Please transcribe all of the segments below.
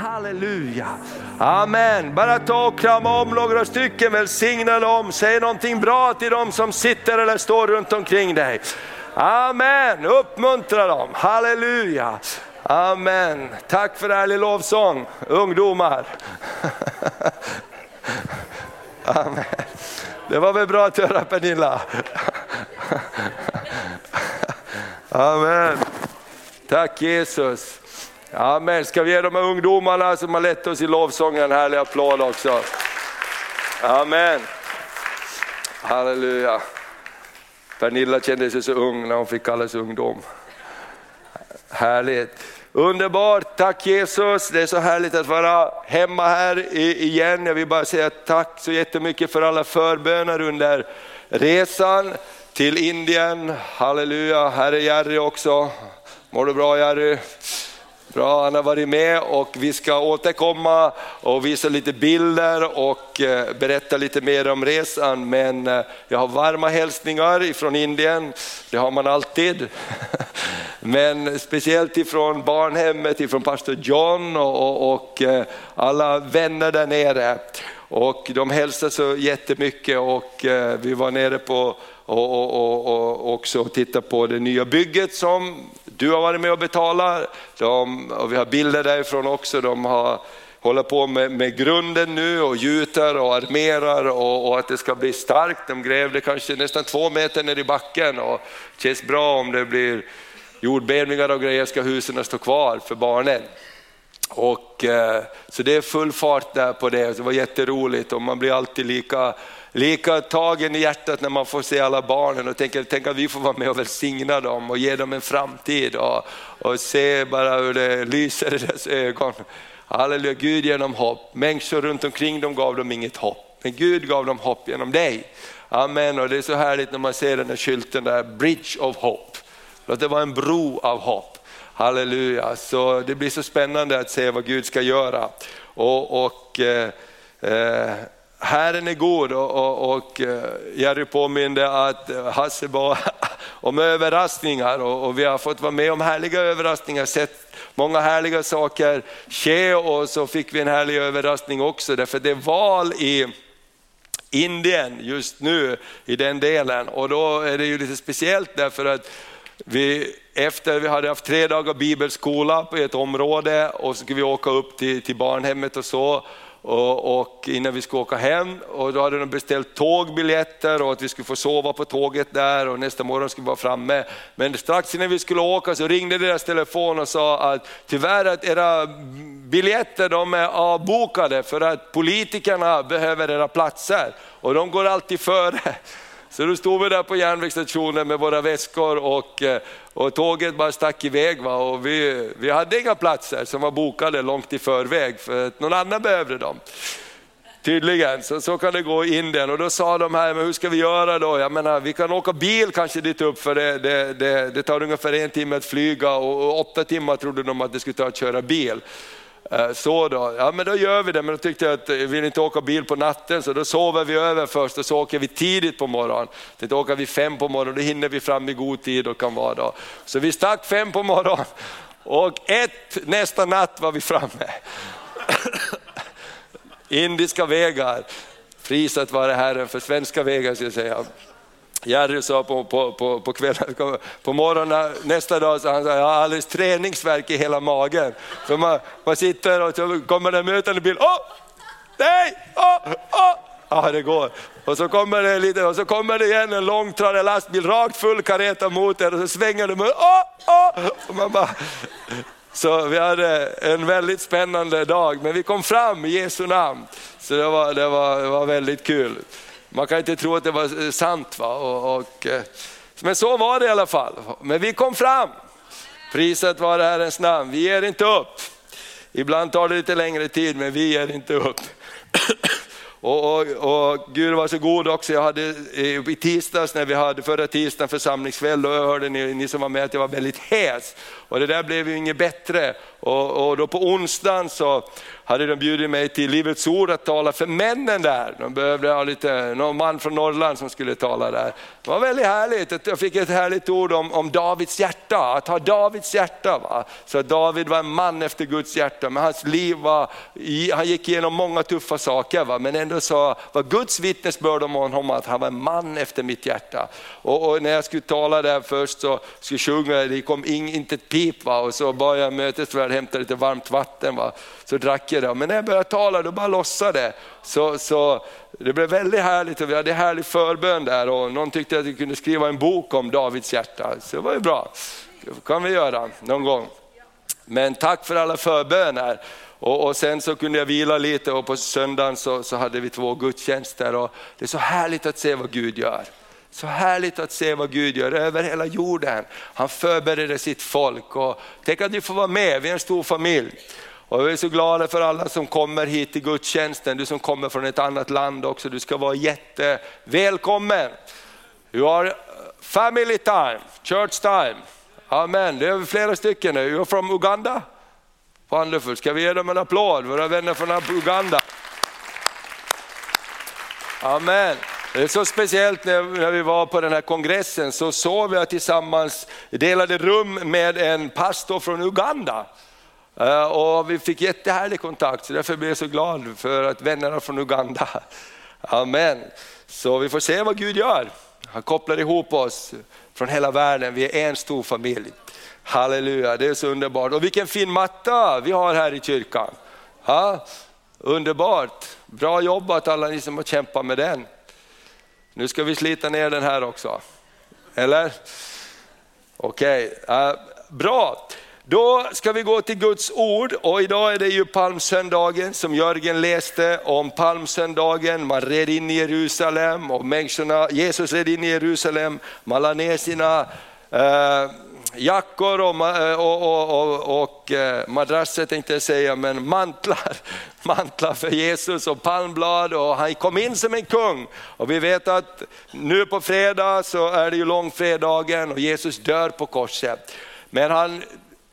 Halleluja. Amen. Bara ta och krama om några stycken, välsigna dem, säg någonting bra till dem som sitter eller står runt omkring dig. Amen, uppmuntra dem, halleluja. Amen. Tack för ärlig lovsång, ungdomar. Amen. Det var väl bra att höra Pernilla. Amen. Tack Jesus. Amen. Ska vi ge de här ungdomarna som har lett oss i lovsången en härlig applåd också. Amen. Halleluja. Pernilla kände sig så ung när hon fick kallas ungdom. Härligt. Underbart, tack Jesus. Det är så härligt att vara hemma här igen. Jag vill bara säga tack så jättemycket för alla förböner under resan till Indien. Halleluja, här är Jerry också. Mår du bra Jerry? Bra, han har varit med och vi ska återkomma och visa lite bilder och eh, berätta lite mer om resan. Men eh, jag har varma hälsningar ifrån Indien, det har man alltid. Men speciellt ifrån barnhemmet, ifrån pastor John och, och eh, alla vänner där nere. Och de hälsar så jättemycket och vi var nere på och, och, och, och också titta på det nya bygget som du har varit med och betalat. De, och vi har bilder därifrån också. De har håller på med, med grunden nu och gjuter och armerar och, och, att det ska bli starkt. De grävde kanske nästan två meter ner i backen och det känns bra om det blir jordbävningar och grejer ska husen stå kvar för barnen. Och, eh, så det är full fart där på det, det var jätteroligt och man blir alltid lika lika tagen i hjärtat när man får se alla barnen och tänker, tänk att vi får vara med och välsigna dem och ge dem en framtid och, och se bara hur det lyser i deras ögon. Halleluja, Gud ger dem hopp. Människor runt omkring dem gav dem inget hopp, men Gud gav dem hopp genom dig. Amen, och det är så härligt när man ser den där skylten där, Bridge of Hope. Låt det vara en bro av hopp. Halleluja, så det blir så spännande att se vad Gud ska göra. Och, och eh, eh, Herren är god och, och, och eh, Jerry påminde att eh, Hasse bad om överraskningar och, och, vi har fått vara med om härliga överraskningar, sett många härliga saker ske och så fick vi en härlig överraskning också därför det är val i Indien just nu i den delen. Och då är det ju lite speciellt därför att vi, efter vi hade haft tre dagar bibelskola på ett område och så skulle vi åka upp till, till barnhemmet och så och, och, innan vi skulle åka hem och då hade de beställt tågbiljetter och att vi skulle få sova på tåget där och nästa morgon skulle vi vara framme. Men strax innan vi skulle åka så ringde deras telefon och sa att tyvärr att era biljetter de är avbokade för att politikerna behöver era platser och de går alltid före. Så då stod vi där på järnvägsstationen med våra väskor och, eh, och tåget bara stack iväg. Va? Och vi, vi hade inga platser som var bokade långt i förväg för att någon annan behövde dem. Tydligen, så, så kan det gå i Indien. Och då sa de här, men hur ska vi göra då? Jag menar, vi kan åka bil kanske dit upp för det, det, det, det tar ungefär en timme att flyga och, och åtta timmar trodde de att det skulle ta att köra bil. Eh, så då, ja men då gör vi det, men då tyckte jag att vi vill inte åka bil på natten så då sover vi över först och så åker vi tidigt på morgonen. Tänkte åker vi fem på morgonen, då hinner vi fram i god tid och kan vara då. Så vi stack fem på morgonen och ett nästa natt var vi framme. Indiska vägar, prisat vare Herren för svenska vägar ska jag säga. Jerry sa på, på, på, på kvällen, på morgonen nästa dag, så han sa, jag har alldeles träningsverk i hela magen. Så man, man sitter och så kommer det en mötande bil, åh, nej, åh, åh. Ja det går. Och så kommer det, lite, och så kommer det igen en långtradare lastbil rakt full kareta mot er och så svänger de åh, åh. Och man bara, så vi hade en väldigt spännande dag, men vi kom fram i Jesu namn. Så det var, det var, det var väldigt kul. Man kan inte tro att det var eh, sant. Va? Och, och, eh, men så var det i alla fall. Men vi kom fram. Priset var Herrens namn. Vi ger inte upp. Ibland tar det lite längre tid men vi ger inte upp. Och, och, och, Gud var så god också, jag hade eh, i tisdags när vi hade förra tisdagen församlingskväll, då hörde ni, ni som var med att jag var väldigt hes. Och det där blev ju inget bättre. Och, och då på onsdagen så hade de bjudit mig till Livets Ord att tala för männen där. De behövde ha lite, någon man från Norrland som skulle tala där. Det var väldigt härligt, jag fick ett härligt ord om, om Davids hjärta, att ha Davids hjärta. Va? Så David var en man efter Guds hjärta, men hans liv var, han gick igenom många tuffa saker, va? men ändå så var Guds vittnesbörd om honom att han var en man efter mitt hjärta. Och, och när jag skulle tala där först så skulle jag sjunga, det kom in, inte ett pip va? och så bad jag mötesvärd hämta lite varmt vatten. Va? Så drack jag det, men när jag började tala då bara lossade så, så det blev väldigt härligt och vi hade härlig förbön där och någon tyckte att vi kunde skriva en bok om Davids hjärta, så det var ju bra. Det kan vi göra någon gång. Men tack för alla förböner. Och, och, sen så kunde jag vila lite och på söndagen så, så hade vi två gudstjänster och det är så härligt att se vad Gud gör. Så härligt att se vad Gud gör över hela jorden. Han förbereder sitt folk och tänk att vi får vara med, vi är en stor familj. Och vi är så glada för alla som kommer hit till gudstjänsten, du som kommer från ett annat land också, du ska vara jättevälkommen. You are family time, church time. Amen, det är flera stycken nu. You are from Uganda? Wonderful, ska vi ge dem en applåd, våra vänner från Uganda. Amen. Det är så speciellt när, vi var på den här kongressen så sov jag tillsammans, delade rum med en pastor från Uganda. Eh, och vi fick jättehärlig kontakt, så därför blir jag så glad för att vännerna från Uganda. Amen. Så vi får se vad Gud gör. Han kopplar ihop oss från hela världen, vi är en stor familj. Halleluja, det är så underbart. Och vilken fin matta vi har här i kyrkan. Ja, underbart, bra jobbat alla ni som har kämpat med den. Nu ska vi slita ner den här också. Eller? Okej, okay. uh, bra. Då ska vi gå till Guds ord och idag är det ju palmsöndagen som Jörgen läste om palmsöndagen. Man red in i Jerusalem och människorna, Jesus red in i Jerusalem, man la ner sina eh, jackor och, eh, och, och, och, och eh, madrasser tänkte jag säga, men mantlar, mantlar för Jesus och palmblad och han kom in som en kung. Och vi vet att nu på fredag så är det ju långfredagen och Jesus dör på korset. Men han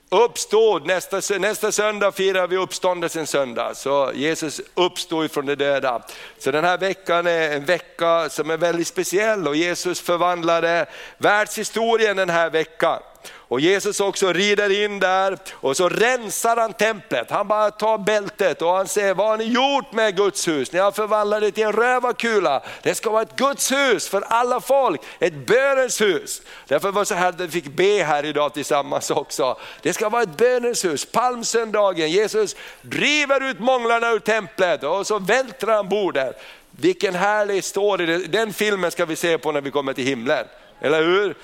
uppstod, nästa, nästa söndag firar vi uppståndelsens söndag. Så Jesus uppstod ifrån de döda. Så den här veckan är en vecka som är väldigt speciell och Jesus förvandlade världshistorien den här veckan. Och Jesus också rider in där och så rensar han templet. Han bara tar bältet och han säger, vad har ni gjort med Guds hus? Ni har förvandlat det till en rövarkula. Det ska vara ett Guds hus för alla folk, ett bönens hus. Därför var det så här att vi fick be här idag tillsammans också. Det ska vara ett bönens hus, palmsöndagen, Jesus driver ut månglarna ur templet och så vältrar han bordet. Vilken härlig story, den filmen ska vi se på när vi kommer till himlen. Eller hur?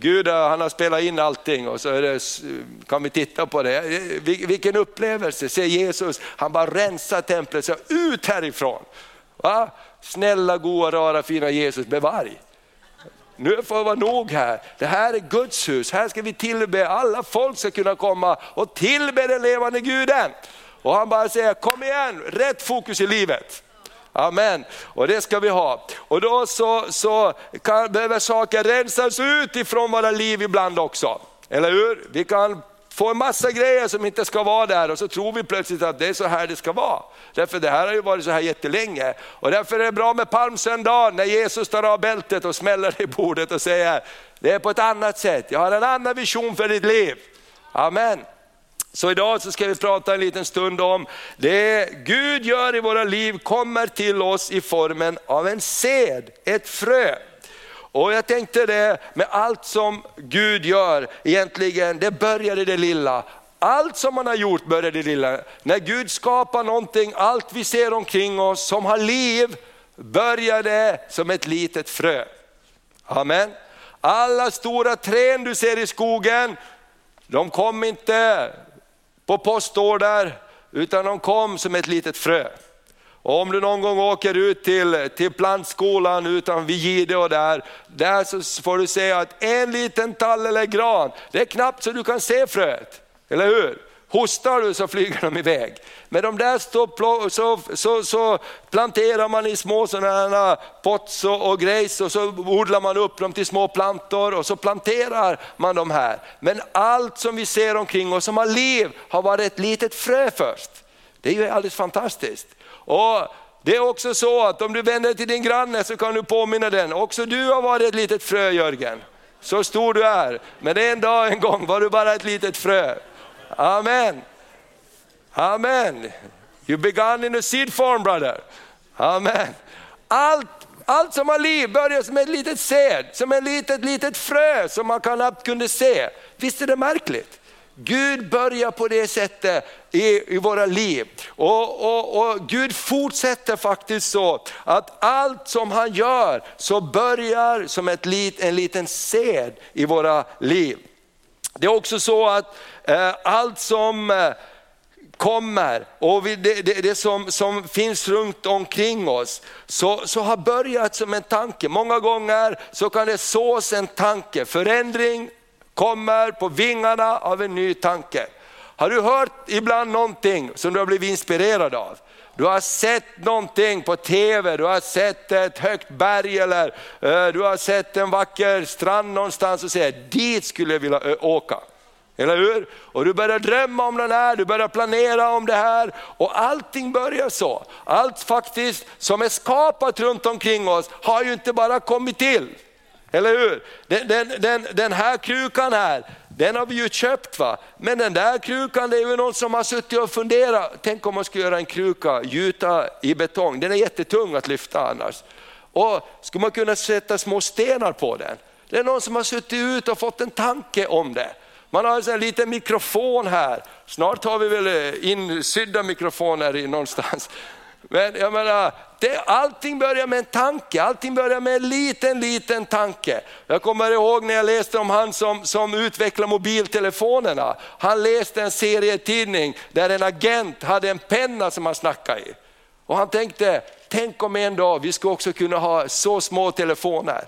Gud eh, han har spelat in allting och så det, kan vi titta på det. Eh, vilken upplevelse, se Jesus, han bara rensar templet, så ut härifrån. Va? Snälla, goa, rara, fina Jesus, bevarg. Nu får det vara nog här. Det här är Guds hus, här ska vi tillbe, alla folk ska kunna komma och tillbe den levande guden. Och han bara säger, kom igen, rätt fokus i livet. Amen. Och det ska vi ha. Och då så, så kan, behöver saker rensas ut ifrån våra liv ibland också. Eller hur? Vi kan få en massa grejer som inte ska vara där och så tror vi plötsligt att det är så här det ska vara. Därför det här har ju varit så här jättelänge. Och därför är det bra med palmsöndagen, när Jesus tar av bältet och smäller i bordet och säger, det är på ett annat sätt, jag har en annan vision för ditt liv. Amen. Så idag så ska vi prata en liten stund om det Gud gör i våra liv kommer till oss i formen av en sed, ett frö. Och jag tänkte det med allt som Gud gör, egentligen det börjar i det lilla. Allt som man har gjort börjar i det lilla. När Gud skapar någonting, allt vi ser omkring oss som har liv, börjar det som ett litet frö. Amen. Alla stora träd du ser i skogen, de kom inte på postorder, utan de kom som ett litet frö. Och om du någon gång åker ut till, till plantskolan utan vid Gide och där, där så får du se att en liten tall eller gran, det är knappt så du kan se fröet. Eller hur? Hostar du så flyger de iväg. Men de där står, så, så, så planterar man i små sådana pots och, och grejs och så odlar man upp dem till små plantor och så planterar man de här. Men allt som vi ser omkring oss som har liv har varit ett litet frö först. Det är ju alldeles fantastiskt. Och det är också så att om du vänder till din granne så kan du påminna den, också du har varit ett litet frö Jörgen. Så stor du är, men en dag en gång var du bara ett litet frö. Amen. Amen. You began in a seed form brother. Amen. Allt, allt som har liv börjar som ett litet säd, som ett litet, litet frö som man knappt kunde se. Visst är det märkligt? Gud börjar på det sättet i, i våra liv. Och, och, och, Gud fortsätter faktiskt så att allt som han gör så börjar som ett lit, en liten sed i våra liv. Det är också så att Eh, allt som eh, kommer och det, det, det, som, som finns runt omkring oss, så, så har börjat som en tanke. Många gånger så kan det sås en tanke, förändring kommer på vingarna av en ny tanke. Har du hört ibland någonting som du har blivit inspirerad av? Du har sett någonting på TV, du har sett ett högt berg eller eh, du har sett en vacker strand någonstans och säger dit skulle jag vilja åka. Eller hur? Och du börjar drömma om den här, du börjar planera om det här och allting börjar så. Allt faktiskt som är skapat runt omkring oss har ju inte bara kommit till. Eller hur? Den, den, den, den här krukan här, den har vi ju köpt va. Men den där krukan, det är ju någon som har suttit och funderat. Tänk om man skulle göra en kruka, gjuta i betong. Den är jättetung att lyfta annars. Och skulle man kunna sätta små stenar på den? Det är någon som har suttit ut och fått en tanke om det. Man har en liten mikrofon här, snart har vi väl eh, insydda mikrofoner någonstans. Men jag menar, det, allting börjar med en tanke, allting börjar med en liten, liten tanke. Jag kommer ihåg när jag läste om han som, som utvecklar mobiltelefonerna. Han läste en serietidning där en agent hade en penna som han snackade i. Och han tänkte, tänk om en dag vi ska också kunna ha så små telefoner.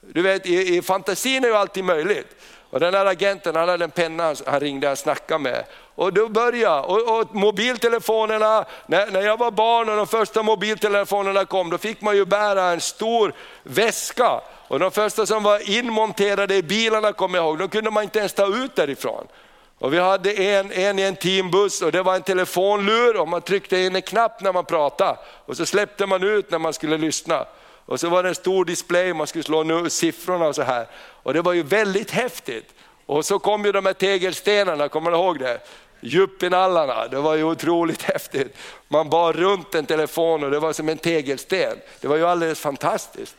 Du vet, i, i fantasin är ju alltid möjligt. Och den där agenten han hade en penna han ringde och snackade med. Och då började, och, och mobiltelefonerna, när, när jag var barn och de första mobiltelefonerna kom, då fick man ju bära en stor väska. Och de första som var inmonterade i bilarna kommer jag ihåg, då kunde man inte ens ta ut därifrån. Och vi hade en, en i en teambuss och det var en telefonlur och man tryckte in en knapp när man pratade. Och så släppte man ut när man skulle lyssna. Och så var det en stor display, man skulle slå nu siffrorna och så här. Och det var ju väldigt häftigt. Och så kom ju de här tegelstenarna, kommer du ihåg det? Djup i nallarna, det var ju otroligt häftigt. Man bar runt en telefon och det var som en tegelsten. Det var ju alldeles fantastiskt.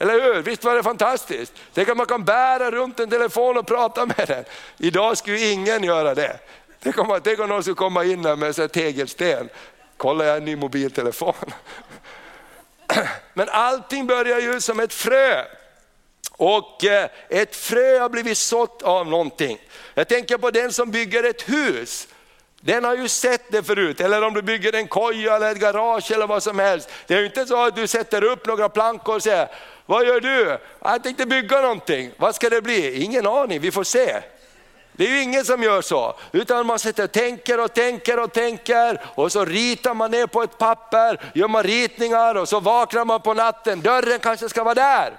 Eller hur? Visst var det fantastiskt? Tänk att man kan bära runt en telefon och prata med den. Idag skulle ingen göra det. Tänk om, tänk om någon skulle komma in med en tegelsten. Kolla jag en ny mobiltelefon. Men allting börjar ju som ett frö. Och eh, ett frö har blivit sått av någonting. Jag tänker på den som bygger ett hus. Den har ju sett det förut, eller om du bygger en koja eller ett garage eller vad som helst. Det är ju inte så att du sätter upp några plankor och säger, vad gör du? Jag tänkte bygga någonting, vad ska det bli? Ingen aning, vi får se. Det är ju ingen som gör så, utan man sitter och tänker och tänker och tänker och så ritar man ner på ett papper, gör man ritningar och så vaknar man på natten, dörren kanske ska vara där.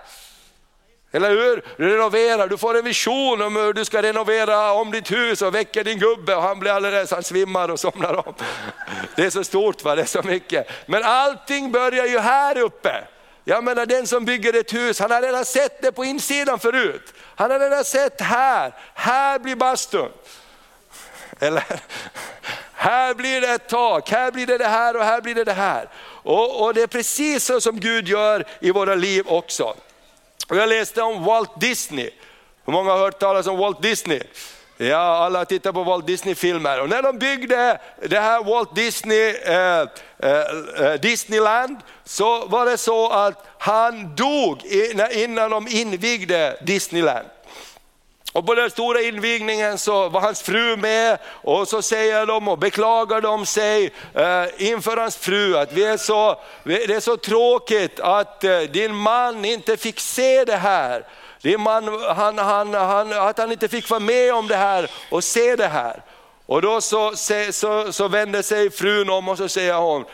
Eller hur? Du renoverar, du får en vision om hur du ska renovera om ditt hus och väcker din gubbe och han blir alldeles, han svimmar och somnar om. Det är så stort, va? det är så mycket. Men allting börjar ju här uppe. Jag menar den som bygger ett hus, han har redan sett det på insidan förut. Han har redan sett här, här blir bastun. Eller, här blir det ett tak, här blir det det här och här blir det det här. Och, och det är precis så som Gud gör i våra liv också. Och jag läste om Walt Disney. Hur många har hört talas om Walt Disney? Ja, alla tittar på Walt Disney-filmer. Och när de byggde det här Walt Disney, eh, eh, eh Disneyland, så var det så att han dog innan de invigde Disneyland. Och på den stora invigningen så var hans fru med och så säger de och beklagar de sig eh, inför hans fru att vi är så, det är så tråkigt att eh, din man inte fick se det här. Din man, han, han, han, att han inte fick vara med om det här och se det här. Och då så, så, så vänder sig frun om och så säger hon,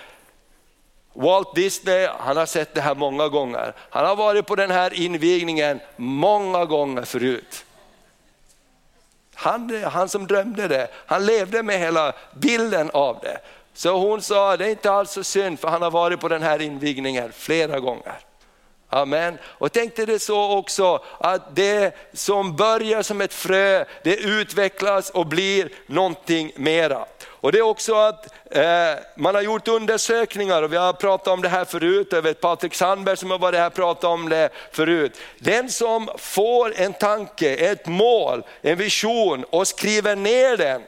Walt Disney, han har sett det här många gånger. Han har varit på den här invigningen många gånger förut. Han, han som drömde det, han levde med hela bilden av det. Så hon sa, det är inte alls så synd för han har varit på den här invigningen flera gånger. Amen. Och tänkte det så också att det som börjar som ett frö, det utvecklas och blir någonting mera. Och det är också att eh, man har gjort undersökningar och vi har pratat om det här förut, jag vet Patrik Sandberg som har varit här och pratat om det förut. Den som får en tanke, ett mål, en vision och skriver ner den,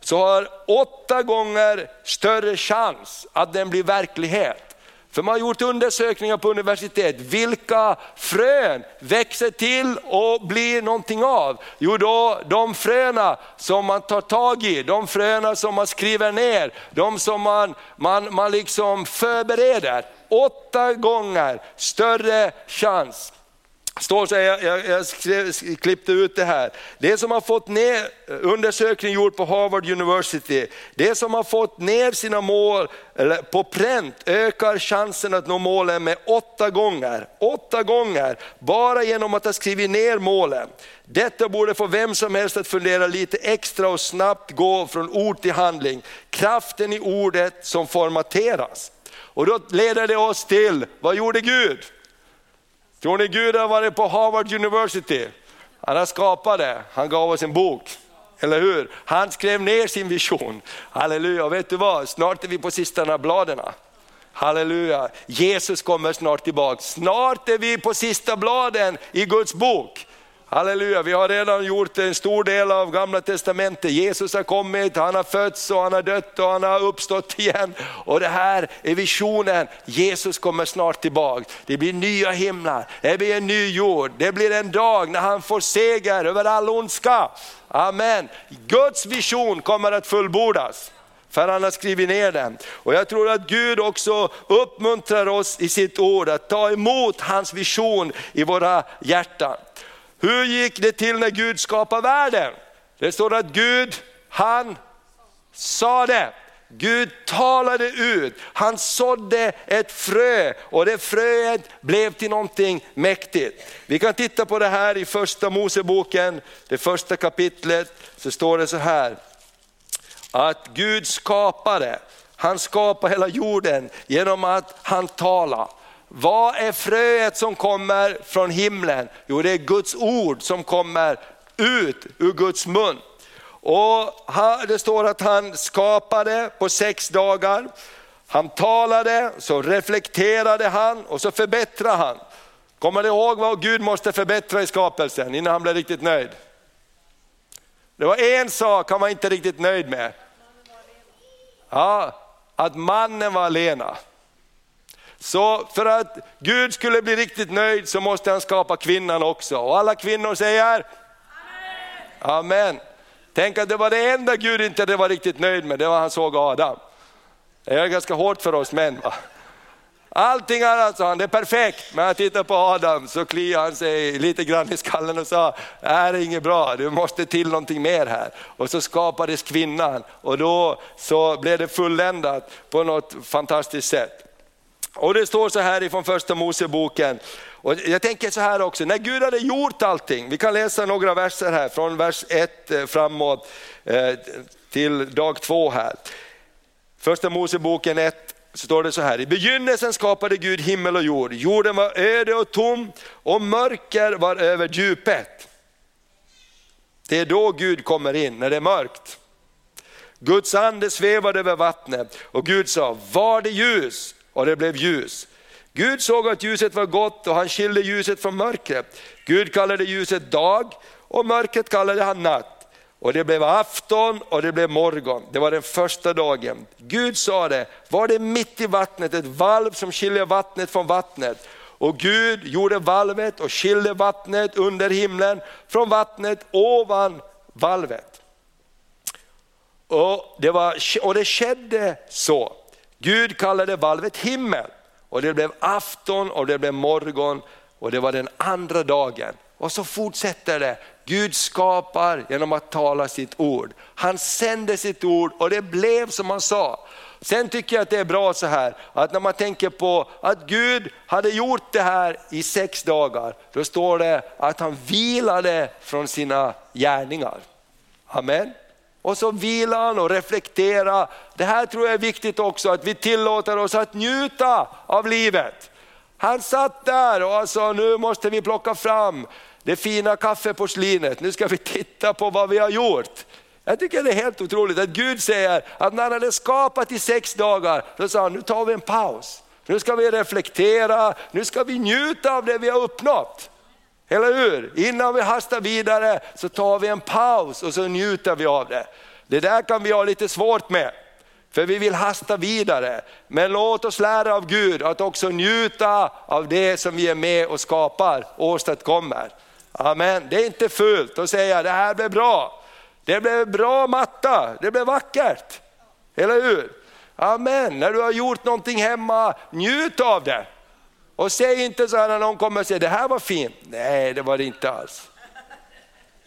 så har åtta gånger större chans att den blir verklighet för man har gjort undersökningar på universitet, vilka frön växer till och blir någonting av? Jo, då, de fröna som man tar tag i, de fröna som man skriver ner, de som man, man, man liksom förbereder. Åtta gånger större chans står så jag, jag, jag skrev, klippte ut det här. Det som har fått ner, eh, undersökning gjord på Harvard University, det som har fått ner sina mål eller på pränt ökar chansen att nå målen med åtta gånger. Åtta gånger, bara genom att ha skrivit ner målen. Detta borde få vem som helst att fundera lite extra och snabbt gå från ord till handling. Kraften i ordet som formateras. Och då leder det oss till, vad gjorde Gud? Tror ni Gud har varit på Harvard University? Han har skapat det, han gav oss en bok. Eller hur? Han skrev ner sin vision. Halleluja, vet du vad? Snart är vi på sista bladen. Halleluja, Jesus kommer snart tillbaka. Snart är vi på sista bladen i Guds bok. Halleluja, vi har redan gjort en stor del av gamla testamentet. Jesus har kommit, han har fötts och han har dött och han har uppstått igen. Och det här är visionen, Jesus kommer snart tillbaka. Det blir nya himlar, det blir en ny jord, det blir en dag när han får seger över all ondska. Amen. Guds vision kommer att fullbordas för han har skrivit ner den. Och jag tror att Gud också uppmuntrar oss i sitt ord att ta emot hans vision i våra hjärtan. Hur gick det till när Gud skapade världen? Det står att Gud, han sa det. Gud talade ut, han sådde ett frö och det fröet blev till någonting mäktigt. Vi kan titta på det här i första Moseboken, det första kapitlet, så står det så här. Att Gud skapade, han skapade hela jorden genom att han talade. Vad är fröet som kommer från himlen? Jo, det är Guds ord som kommer ut ur Guds mun. Och Det står att han skapade på sex dagar. Han talade, så reflekterade han och så förbättrade han. Kommer ni ihåg vad Gud måste förbättra i skapelsen innan han blev riktigt nöjd? Det var en sak han var inte riktigt nöjd med. Ja, att mannen var alena. Så för att Gud skulle bli riktigt nöjd så måste han skapa kvinnan också. Och alla kvinnor säger Amen. Amen. Tänk att det var det enda Gud inte var riktigt nöjd med, det var han såg Adam. Det är ganska hårt för oss män. Va? Allting annat alltså, sa han, det är perfekt. Men jag tittar på Adam så kliar han sig lite grann i skallen och sa, det här är inget bra, du måste till någonting mer här. Och så skapades kvinnan och då så blev det fulländat på något fantastiskt sätt. Och det står så här ifrån första Moseboken, och jag tänker så här också, när Gud hade gjort allting, vi kan läsa några verser här från vers 1 eh, framåt eh, till dag 2 här. Första Moseboken 1 så står det så här, i begynnelsen skapade Gud himmel och jord, jorden var öde och tom och mörker var över djupet. Det är då Gud kommer in, när det är mörkt. Guds ande svävade över vattnet och Gud sa, var det ljus? Och det blev ljus. Gud såg att ljuset var gott och han skilde ljuset från mörkret. Gud kallade ljuset dag och mörkret kallade han natt. Och det blev afton och det blev morgon. Det var den första dagen. Gud sa det, var det mitt i vattnet ett valv som skiljer vattnet från vattnet. Och Gud gjorde valvet och skilde vattnet under himlen från vattnet ovan valvet. Och det, var, och det skedde så. Gud kallade valvet himmel och det blev afton och det blev morgon och det var den andra dagen. Och så fortsätter det. Gud skapar genom att tala sitt ord. Han sände sitt ord och det blev som han sa. Sen tycker jag att det är bra så här, att när man tänker på att Gud hade gjort det här i sex dagar, då står det att han vilade från sina gärningar. Amen. Och så vilar han och reflekterar. Det här tror jag är viktigt också, att vi tillåter oss att njuta av livet. Han satt där och sa, nu måste vi plocka fram det fina kaffeporslinet, nu ska vi titta på vad vi har gjort. Jag tycker det är helt otroligt att Gud säger att när han hade skapat i sex dagar, då sa han nu tar vi en paus. Nu ska vi reflektera, nu ska vi njuta av det vi har uppnått. Eller hur? Innan vi hastar vidare så tar vi en paus och så njuter vi av det. Det där kan vi ha lite svårt med, för vi vill hasta vidare. Men låt oss lära av Gud att också njuta av det som vi är med och skapar och åstadkommer. Amen. Det är inte fult att säga det här blev bra. Det blev bra matta, det blev vackert. Eller hur? Amen, när du har gjort någonting hemma, njut av det. Och säg inte så här när någon kommer och säger, det här var fint. Nej, det var det inte alls.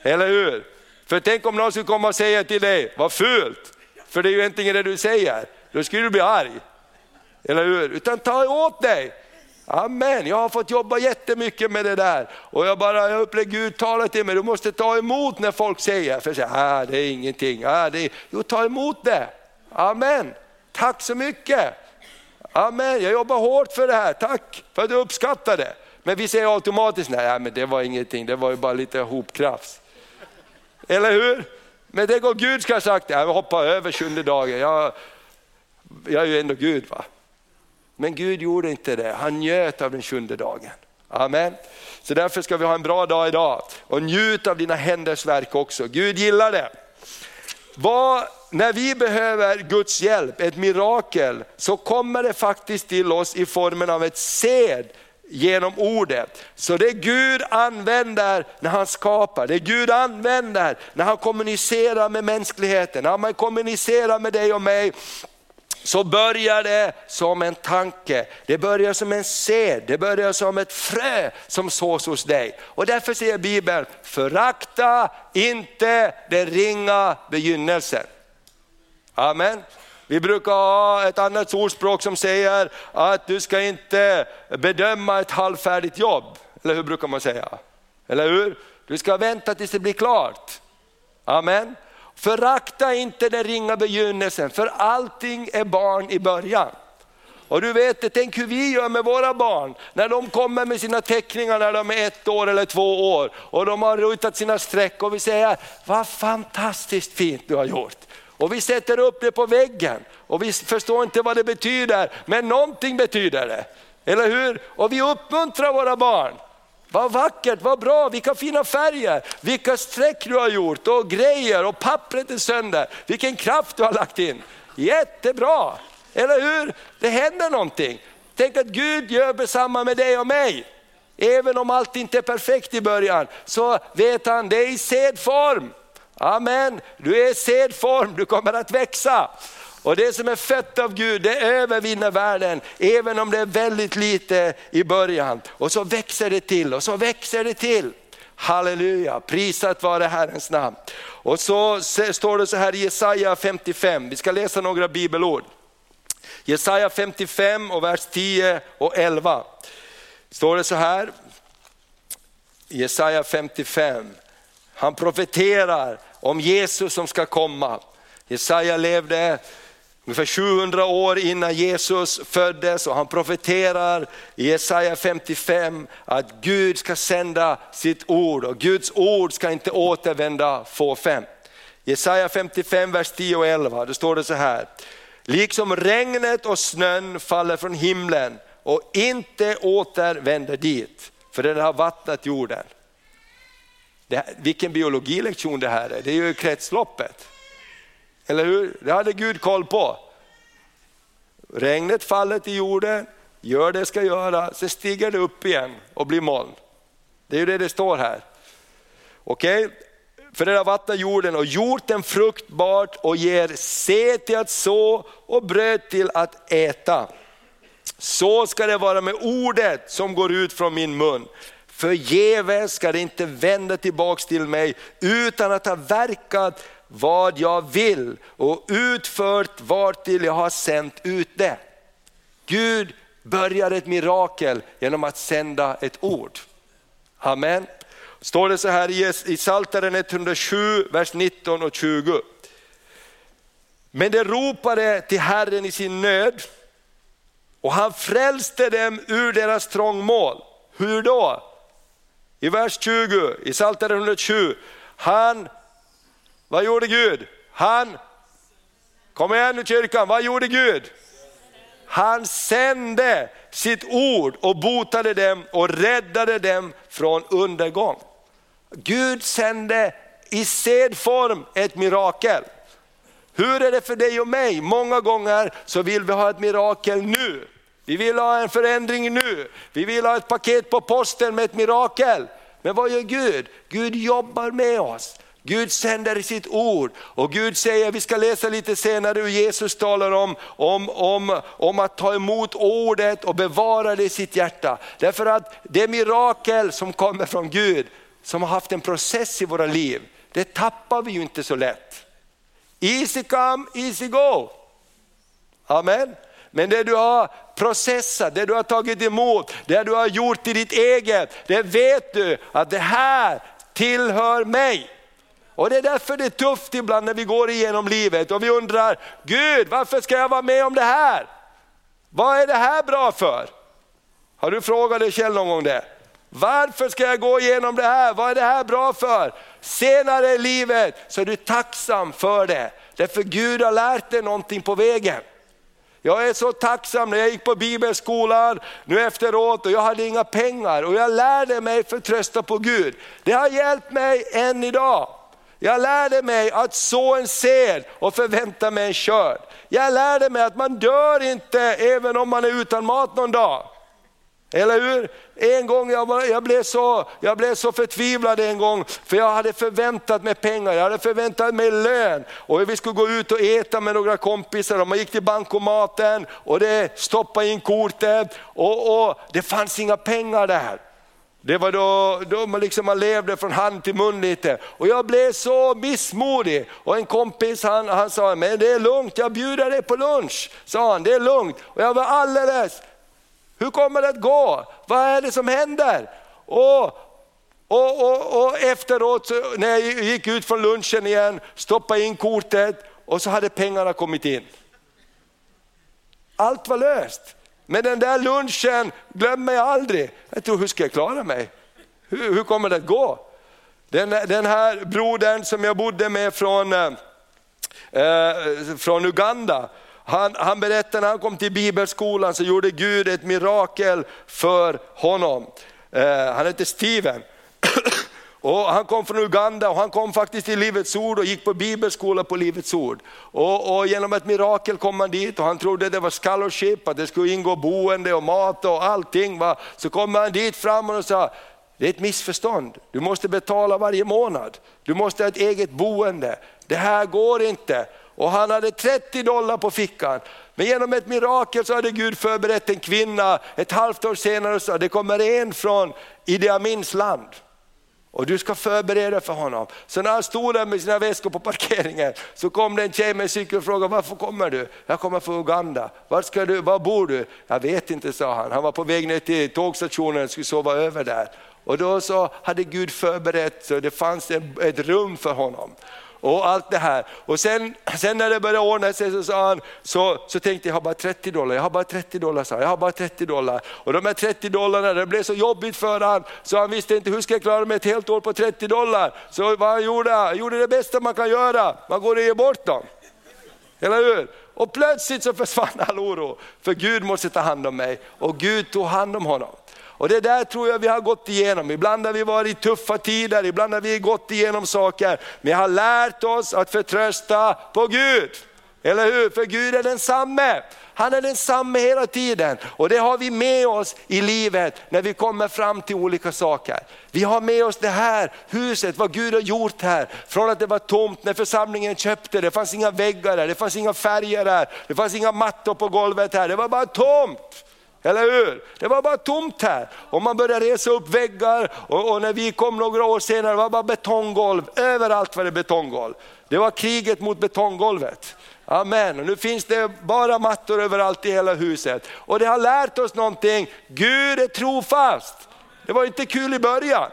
Eller hur? För tänk om någon skulle komma och säga till dig, vad fult. För det är ju egentligen det du säger. Då skulle du bli arg. Eller hur? Utan ta åt dig. Amen, jag har fått jobba jättemycket med det där. Och jag bara jag upplever Gud talar till mig, du måste ta emot när folk säger, för säger, ah, det är ingenting. Ah, det är... Jo, ta emot det. Amen, tack så mycket. Amen, jag jobbar hårt för det här, tack för att du uppskattar det. Men vi säger automatiskt, nej men det var ingenting, det var ju bara lite hopkrafs. Eller hur? Men det går Gud ska ha sagt, jag hoppar över sjunde dagen, jag, jag är ju ändå Gud. va. Men Gud gjorde inte det, han njöt av den sjunde dagen. Amen. Så därför ska vi ha en bra dag idag och njut av dina händers verk också. Gud gillar det. Vad, när vi behöver Guds hjälp, ett mirakel, så kommer det faktiskt till oss i formen av ett sed genom ordet. Så det Gud använder när han skapar, det Gud använder när han kommunicerar med mänskligheten, när han kommunicerar med dig och mig, så börjar det som en tanke, det börjar som en sed, det börjar som ett frö som sås hos dig. Och därför säger Bibeln, förakta inte den ringa begynnelsen. Amen. Vi brukar ha ett annat ordspråk som säger att du ska inte bedöma ett halvfärdigt jobb. Eller hur brukar man säga? Eller hur? Du ska vänta tills det blir klart. Amen. Förakta inte den ringa begynnelsen, för allting är barn i början. Och du vet, tänk hur vi gör med våra barn när de kommer med sina teckningar när de är ett år eller två år och de har rutat sina streck och vi säger, vad fantastiskt fint du har gjort. Och vi sätter upp det på väggen och vi förstår inte vad det betyder, men någonting betyder det. Eller hur? Och vi uppmuntrar våra barn. Vad vackert, vad bra, vilka fina färger, vilka streck du har gjort och grejer och pappret är sönder. Vilken kraft du har lagt in. Jättebra, eller hur? Det händer någonting. Tänk att Gud gör detsamma med dig och mig. Även om allt inte är perfekt i början så vet han, det är i sedform. Amen, du är i sedform, du kommer att växa. Och det som är fött av Gud, det övervinner världen, även om det är väldigt lite i början. Och så växer det till och så växer det till. Halleluja, prisat vare Herrens namn. Och så står det så här i Jesaja 55, vi ska läsa några bibelord. Jesaja 55 och vers 10 och 11. Står det så här, Jesaja 55, han profeterar om Jesus som ska komma. Jesaja levde ungefär 700 år innan Jesus föddes och han profeterar i Jesaja 55 att Gud ska sända sitt ord och Guds ord ska inte återvända fåfängt. Jesaja 55, vers 10 och 11, då står det så här. Liksom regnet och snön faller från himlen och inte återvänder dit, för den har vattnat jorden. Det, vilken biologilektion det här är, det är ju kretsloppet. Eller hur? Det hade Gud koll på. Regnet faller till jorden, gör det ska göra, så stiger det upp igen och blir moln. Det är ju det det står här. Okej, okay? för det har vattnat jorden och gjort den fruktbart och ger säd till att så och bröd till att äta. Så ska det vara med ordet som går ut från min mun. Förgäves ska det inte vända tillbaks till mig utan att ha verkat vad jag vill och utfört vartill jag har sänt ut det. Gud börjar ett mirakel genom att sända ett ord. Amen. Står det så här i Psaltaren 107, vers 19 och 20. Men de ropade till Herren i sin nöd och han frälste dem ur deras trångmål. Hur då? I vers 20 i Psaltaren 107. Han, vad gjorde Gud? Han, kom igen nu kyrkan, vad gjorde Gud? Han sände sitt ord och botade dem och räddade dem från undergång. Gud sände i sedform ett mirakel. Hur är det för dig och mig? Många gånger så vill vi ha ett mirakel nu. Vi vill ha en förändring nu. Vi vill ha ett paket på posten med ett mirakel. Men vad gör Gud? Gud jobbar med oss. Gud sänder sitt ord och Gud säger, vi ska läsa lite senare hur Jesus talar om, om, om, om att ta emot ordet och bevara det i sitt hjärta. Därför att det mirakel som kommer från Gud, som har haft en process i våra liv, det tappar vi ju inte så lätt. Easy come, easy go. Amen. Men det du har processat, det du har tagit emot, det du har gjort i ditt eget, det vet du att det här tillhör mig. Och det är därför det är tufft ibland när vi går igenom livet och vi undrar, Gud varför ska jag vara med om det här? Vad är det här bra för? Har du frågat dig själv någon gång det? Varför ska jag gå igenom det här? Vad är det här bra för? Senare i livet så är du tacksam för det. Därför Gud har lärt dig någonting på vägen. Jag är så tacksam när jag gick på bibelskolan nu efteråt och jag hade inga pengar och jag lärde mig förtrösta på Gud. Det har hjälpt mig än idag. Jag lärde mig att så en sed och förvänta mig en körd. Jag lärde mig att man dör inte även om man är utan mat någon dag. Eller hur? En gång jag, var, jag, blev så, jag blev så förtvivlad en gång, för jag hade förväntat mig pengar, jag hade förväntat mig lön. Och vi skulle gå ut och äta med några kompisar och man gick till bankomaten och det stoppade in kortet och, och det fanns inga pengar där. Det var då, då man, liksom, man levde från hand till mun lite. Och jag blev så missmodig. Och en kompis han, han sa, men det är lugnt, jag bjuder dig på lunch. Sa han, det är lugnt. Och jag var alldeles, hur kommer det att gå? Vad är det som händer? Och, och, och, och efteråt, när jag gick ut från lunchen igen, stoppade in kortet och så hade pengarna kommit in. Allt var löst. Men den där lunchen glömmer jag aldrig. Jag tror, hur ska jag klara mig? Hur, hur kommer det att gå? Den, den här brodern som jag bodde med från, eh, eh, från Uganda, han, han berättade när han kom till bibelskolan så gjorde Gud ett mirakel för honom. Eh, han hette Steven. Och han kom från Uganda och han kom faktiskt till Livets Ord och gick på bibelskola på Livets Ord. Och, och, genom ett mirakel kom han dit och han trodde det var scholarship, att det skulle ingå boende och mat och allting. Va? Så kom han dit fram och sa, det är ett missförstånd, du måste betala varje månad. Du måste ha ett eget boende, det här går inte. Och han hade 30 dollar på fickan. Men genom ett mirakel så hade Gud förberett en kvinna, ett halvt år senare sa det kommer en från Idi Amins land och du ska förbereda för honom. Så när han stod där med sina väskor på parkeringen så kom det en tjej med cykel och frågade varför kommer du? Jag kommer från Uganda. Var, ska du, var bor du? Jag vet inte sa han. Han var på väg ner till tågstationen och skulle sova över där. Och då så hade Gud förberett så det fanns ett rum för honom och allt det här. Och sen, sen när det började ordna sig så sa han, så, så tänkte jag, jag har bara 30 dollar, jag har bara 30 dollar, sa jag har bara 30 dollar. Och de här 30 dollarna, det blev så jobbigt för honom så han visste inte hur ska jag klara mig ett helt år på 30 dollar. Så vad han gjorde, han gjorde det bästa man kan göra, man går och ger bort dem. Eller hur? Och plötsligt så försvann all oro, för Gud måste ta hand om mig och Gud tog hand om honom. Och det där tror jag vi har gått igenom. Ibland har vi varit i tuffa tider, ibland har vi gått igenom saker. Men jag har lärt oss att förtrösta på Gud. Eller hur? För Gud är densamme. Han är densamme hela tiden och det har vi med oss i livet när vi kommer fram till olika saker. Vi har med oss det här huset, vad Gud har gjort här. Från att det var tomt när församlingen köpte det, det fanns inga väggar där, det fanns inga färger där, det fanns inga mattor på golvet här, det var bara tomt. Eller hur? Det var bara tomt här. Och man började resa upp väggar och, och när vi kom några år senare var det bara betonggolv. Överallt var det betonggolv. Det var kriget mot betonggolvet. Amen. Och nu finns det bara mattor överallt i hela huset. Och det har lärt oss någonting, Gud är trofast. Det var inte kul i början,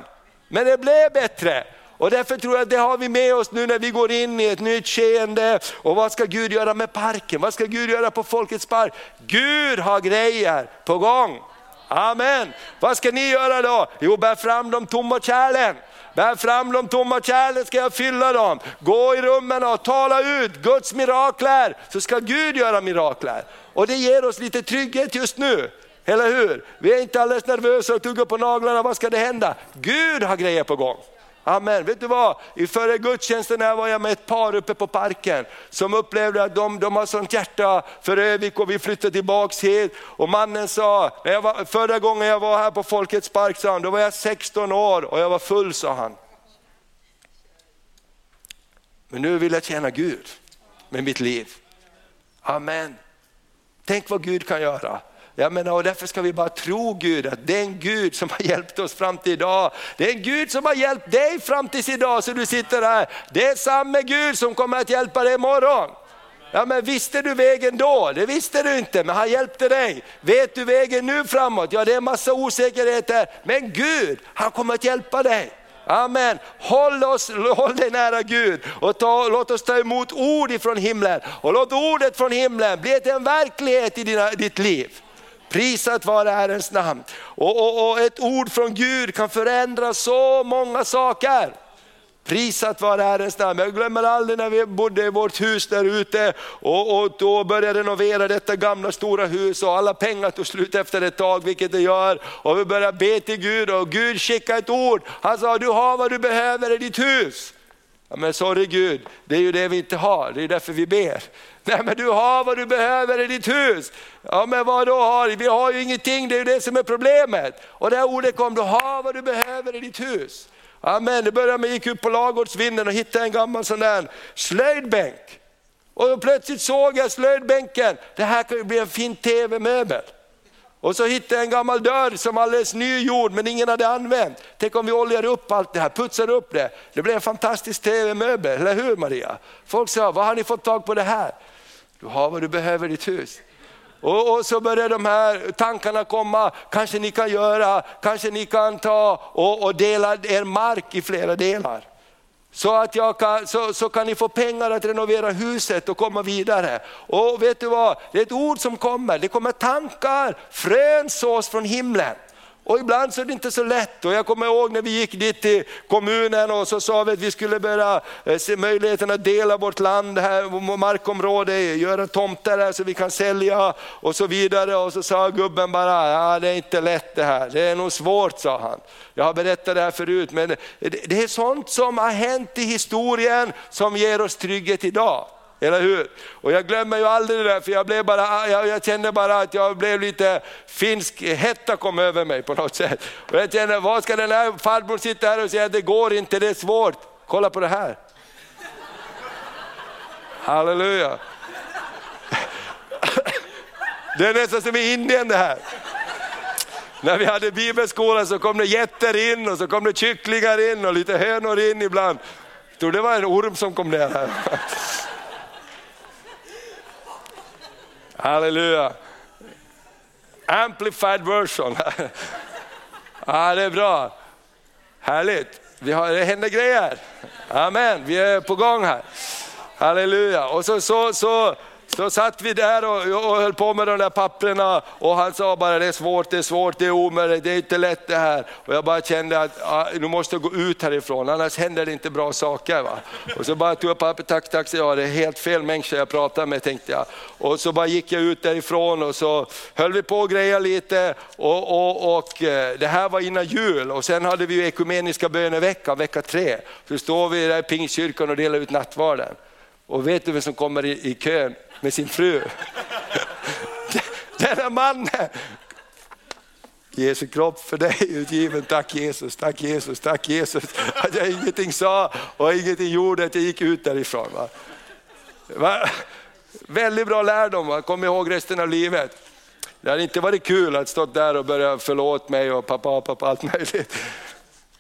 men det blev bättre. Och därför tror jag att det har vi med oss nu när vi går in i ett nytt skeende. Och vad ska Gud göra med parken? Vad ska Gud göra på Folkets park? Gud har grejer på gång. Amen. Vad ska ni göra då? Jo, bär fram de tomma kärlen. Bär fram de tomma kärlen ska jag fylla dem. Gå i rummen och tala ut Guds mirakler, så ska Gud göra mirakler. Och det ger oss lite trygghet just nu. Eller hur? Vi är inte alldeles nervösa och tuggar på naglarna, vad ska det hända? Gud har grejer på gång. Amen. Vet du vad? I förra gudstjänsten här var jag med ett par uppe på parken som upplevde att de, de har sånt hjärta för Övik och vi flyttade tillbaks hit. Och mannen sa, när jag var, förra gången jag var här på Folkets park sa han, då var jag 16 år och jag var full sa han. Men nu vill jag tjäna Gud med mitt liv. Amen. Tänk vad Gud kan göra. Jag menar, och därför ska vi bara tro Gud, att det är en Gud som har hjälpt oss fram till idag. Det är en Gud som har hjälpt dig fram till idag så du sitter här. Det är samma Gud som kommer att hjälpa dig imorgon. Ja, men visste du vägen då? Det visste du inte, men han hjälpte dig. Vet du vägen nu framåt? Ja, det är massa osäkerheter, men Gud, han kommer att hjälpa dig. Amen. Håll, oss, håll dig nära Gud och ta, låt oss ta emot ord ifrån himlen. Och låt ordet från himlen bli till en verklighet i dina, ditt liv. Prisat vare Herrens namn. Och, och, och, ett ord från Gud kan förändra så många saker. Prisat vare Herrens namn. Jag glömmer aldrig när vi bodde i vårt hus där ute och, och då började renovera detta gamla stora hus och alla pengar tog slut efter ett tag, vilket det gör. Och vi började be till Gud och Gud skickade ett ord. Han sa, du har vad du behöver i ditt hus. Ja, men sorry Gud, det är ju det vi inte har, det är därför vi ber. Nej men du har vad du behöver i ditt hus. Ja men vad då har vi? har ju ingenting, det är ju det som är problemet. Och det här ordet kom, du har vad du behöver i ditt hus. Amen, det började med att gick ut på lagårdsvinden och hittade en gammal sån där slöjdbänk. Och plötsligt såg jag slöjdbänken, det här kan ju bli en fin tv-möbel. Och så hittade jag en gammal dörr som alldeles nygjord men ingen hade använt. Tänk om vi oljar upp allt det här, putsar upp det. Det blev en fantastisk tv-möbel, eller hur Maria? Folk sa, var har ni fått tag på det här? Du har vad du behöver i ditt hus. Och, och, så börjar de här tankarna komma, kanske ni kan göra, kanske ni kan ta och, och dela er mark i flera delar. Så, att jag kan, så, så kan ni få pengar att renovera huset och komma vidare. Och vet du vad, det är ett ord som kommer, det kommer tankar, frön sås från himlen. Och ibland så är det inte så lätt. Och jag kommer ihåg när vi gick dit till kommunen och så sa vi att vi skulle börja eh, se möjligheten att dela vårt land, här, markområde, göra tomter här så vi kan sälja och så vidare. Och så sa gubben bara, ja, det är inte lätt det här, det är nog svårt sa han. Jag har berättat det här förut, men det är sånt som har hänt i historien som ger oss trygghet idag. Eller hur? Och jag glömmer ju aldrig det där, för jag, blev bara, jag, jag kände bara att jag blev lite finsk hetta kom över mig på något sätt. Och jag kände, vad ska den här farbrorn sitta här och säga, det går inte, det är svårt. Kolla på det här. Halleluja. Det är nästan som i Indien det här. När vi hade bibelskola så kom det getter in och så kom det kycklingar in och lite hönor in ibland. Jag tror det var en orm som kom ner här. Halleluja. Amplified version. ja, det är bra. Härligt. Vi har, det händer grejer. Amen, vi är på gång här. Halleluja. Och så, så, så så satt vi där och, och höll på med de där papperna och han sa bara det är svårt, det är svårt, det är omöjligt, det är inte lätt det här. Och jag bara kände att ja, nu måste gå ut härifrån, annars händer det inte bra saker. Va? Och så bara tog jag papper, tack, tack, så jag, det är helt fel människa jag pratar med tänkte jag. Och så bara gick jag ut därifrån och så höll vi på och greja lite och, och, och eh, det här var innan jul och sen hade vi ekumeniska böneveckan, vecka tre. Så står vi där i Pingstkyrkan och delar ut nattvarden. Och vet du vem som kommer i, i kön med sin fru? Denna mannen. Jesu kropp för dig utgiven, tack Jesus, tack Jesus, tack Jesus. Att jag ingenting sa och ingenting gjorde, att jag gick ut därifrån. Va? Va? Väldigt bra lärdom, va? kom ihåg resten av livet. Det hade inte varit kul att stå där och börja förlåt mig och pappa, pappa, allt möjligt.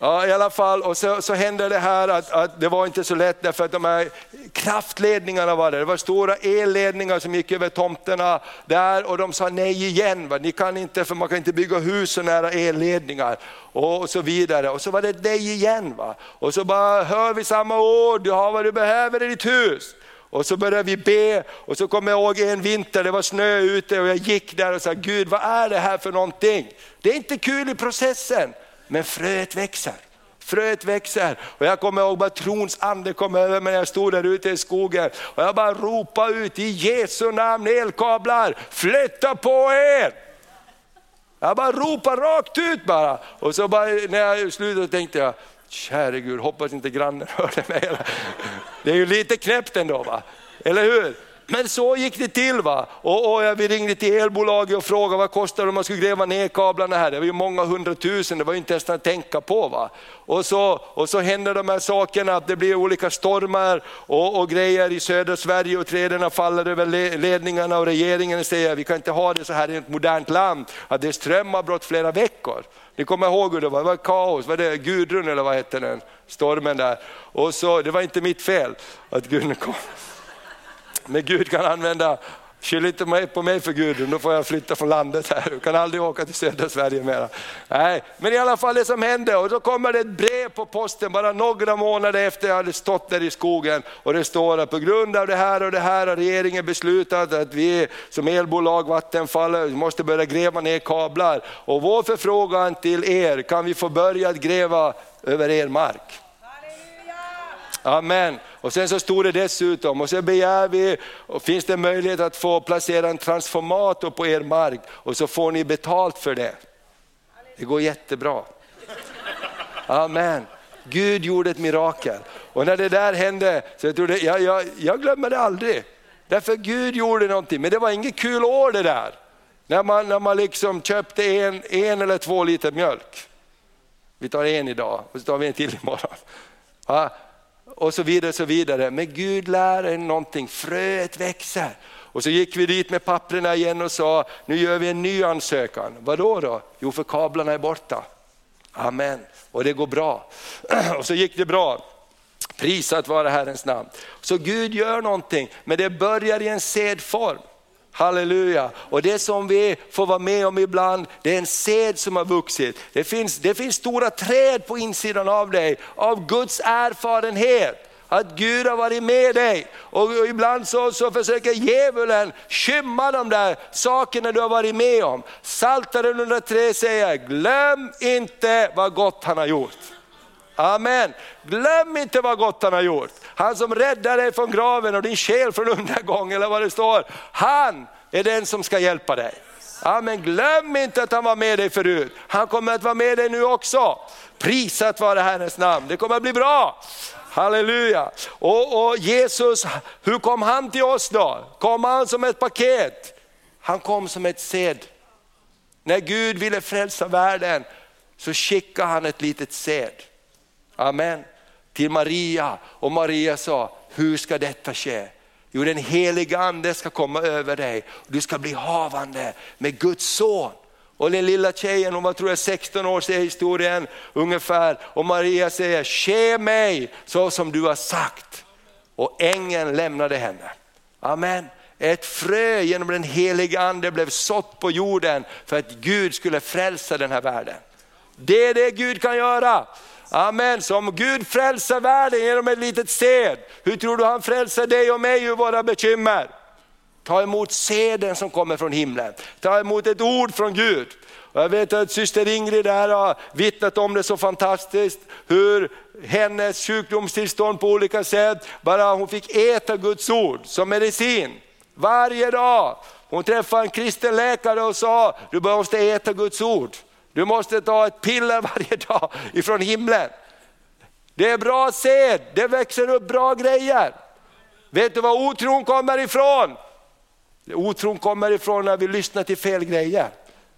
Ja, i alla fall, och så, så hände det här att, att, det var inte så lätt därför att de här kraftledningarna var där. Det var stora elledningar som gick över tomterna där och de sa nej igen. Va? Ni kan inte, för man kan inte bygga hus så nära elledningar och, så vidare. Och så var det nej igen. Va? Och så bara hör vi samma ord, du har vad du behöver i ditt hus. Och så började vi be och så kommer jag ihåg en vinter, det var snö ute och jag gick där och sa, Gud vad är det här för någonting? Det är inte kul i processen, men fröet växer. Fröet växer och jag kommer ihåg att trons ande kom över mig när jag stod där ute i skogen och jag bara ropade ut i Jesu namn elkablar, flytta på er! Jag bara ropade rakt ut bara och så bara, när jag slutade tänkte jag, käre Gud hoppas inte grannen hörde mig. Det är ju lite knäppt ändå va, eller hur? Men så gick det till. va. Och, och vi ringde till elbolaget och frågade vad kostar det om man skulle gräva ner kablarna här. Det var ju många hundratusen, det var ju inte ens att tänka på. Va. Och, så, och så händer de här sakerna, att det blir olika stormar och, och grejer i södra Sverige och träden faller över ledningarna och regeringen säger vi kan inte ha det så här i ett modernt land, att det är strömavbrott flera veckor. Ni kommer ihåg hur det var, det var kaos, var det Gudrun eller vad hette den, stormen där. Och så, det var inte mitt fel att Gudrun kom. Men Gud kan använda, skyll inte på mig för Gud, då får jag flytta från landet här. Du kan aldrig åka till södra Sverige mera. Nej, men i alla fall det som hände, och då kommer det ett brev på posten bara några månader efter jag hade stått där i skogen. Och det står att på grund av det här och det här har regeringen beslutat att vi som elbolag Vattenfall måste börja gräva ner kablar. Och vår förfrågan till er, kan vi få börja gräva över er mark? Amen. Och sen så stod det dessutom, och så begär vi, och finns det möjlighet att få placera en transformator på er mark och så får ni betalt för det. Det går jättebra. Amen. Gud gjorde ett mirakel. Och när det där hände, så jag, trodde, jag, jag, jag glömmer det aldrig. Därför Gud gjorde någonting, men det var inget kul år det där. När man, när man liksom köpte en, en eller två liter mjölk. Vi tar en idag och så tar vi en till imorgon. Ja, och så vidare. så vidare. Men Gud lär en någonting, fröet växer. Och så gick vi dit med papperna igen och sa, nu gör vi en ny ansökan. Vad då? då? Jo, för kablarna är borta. Amen. Och det går bra. Och så gick det bra. Prisat vare Herrens namn. Så Gud gör någonting, men det börjar i en sedform. Halleluja! Och det som vi får vara med om ibland, det är en sed som har vuxit. Det finns, det finns stora träd på insidan av dig, av Guds erfarenhet. Att Gud har varit med dig. Och ibland så, så försöker djävulen skymma de där sakerna du har varit med om. Psaltaren 103 säger, glöm inte vad gott han har gjort. Amen. Glöm inte vad gott han har gjort. Han som räddar dig från graven och din själ från undergång, eller vad det står. Han är den som ska hjälpa dig. Amen. Glöm inte att han var med dig förut. Han kommer att vara med dig nu också. Prisat vare Herrens namn. Det kommer att bli bra. Halleluja. Och, och Jesus, hur kom han till oss då? Kom han som ett paket? Han kom som ett sed. När Gud ville frälsa världen så skickade han ett litet sed. Amen. Till Maria och Maria sa, hur ska detta ske? Jo, den heliga ande ska komma över dig och du ska bli havande med Guds son. Och den lilla tjejen, hon var tror jag 16 år säger historien ungefär, och Maria säger, ske mig så som du har sagt. Och ängeln lämnade henne. Amen. Ett frö genom den heliga ande blev sått på jorden för att Gud skulle frälsa den här världen. Det är det Gud kan göra. Amen, som Gud frälser världen genom ett litet sed, hur tror du han frälser dig och mig ur våra bekymmer? Ta emot seden som kommer från himlen, ta emot ett ord från Gud. Och jag vet att syster Ingrid här har vittnat om det så fantastiskt, hur hennes sjukdomstillstånd på olika sätt, bara hon fick äta Guds ord som medicin varje dag. Hon träffade en kristen läkare och sa, du måste äta Guds ord. Du måste ta ett piller varje dag ifrån himlen. Det är bra sed, det växer upp bra grejer. Vet du var otron kommer ifrån? Otron kommer ifrån när vi lyssnar till fel grejer.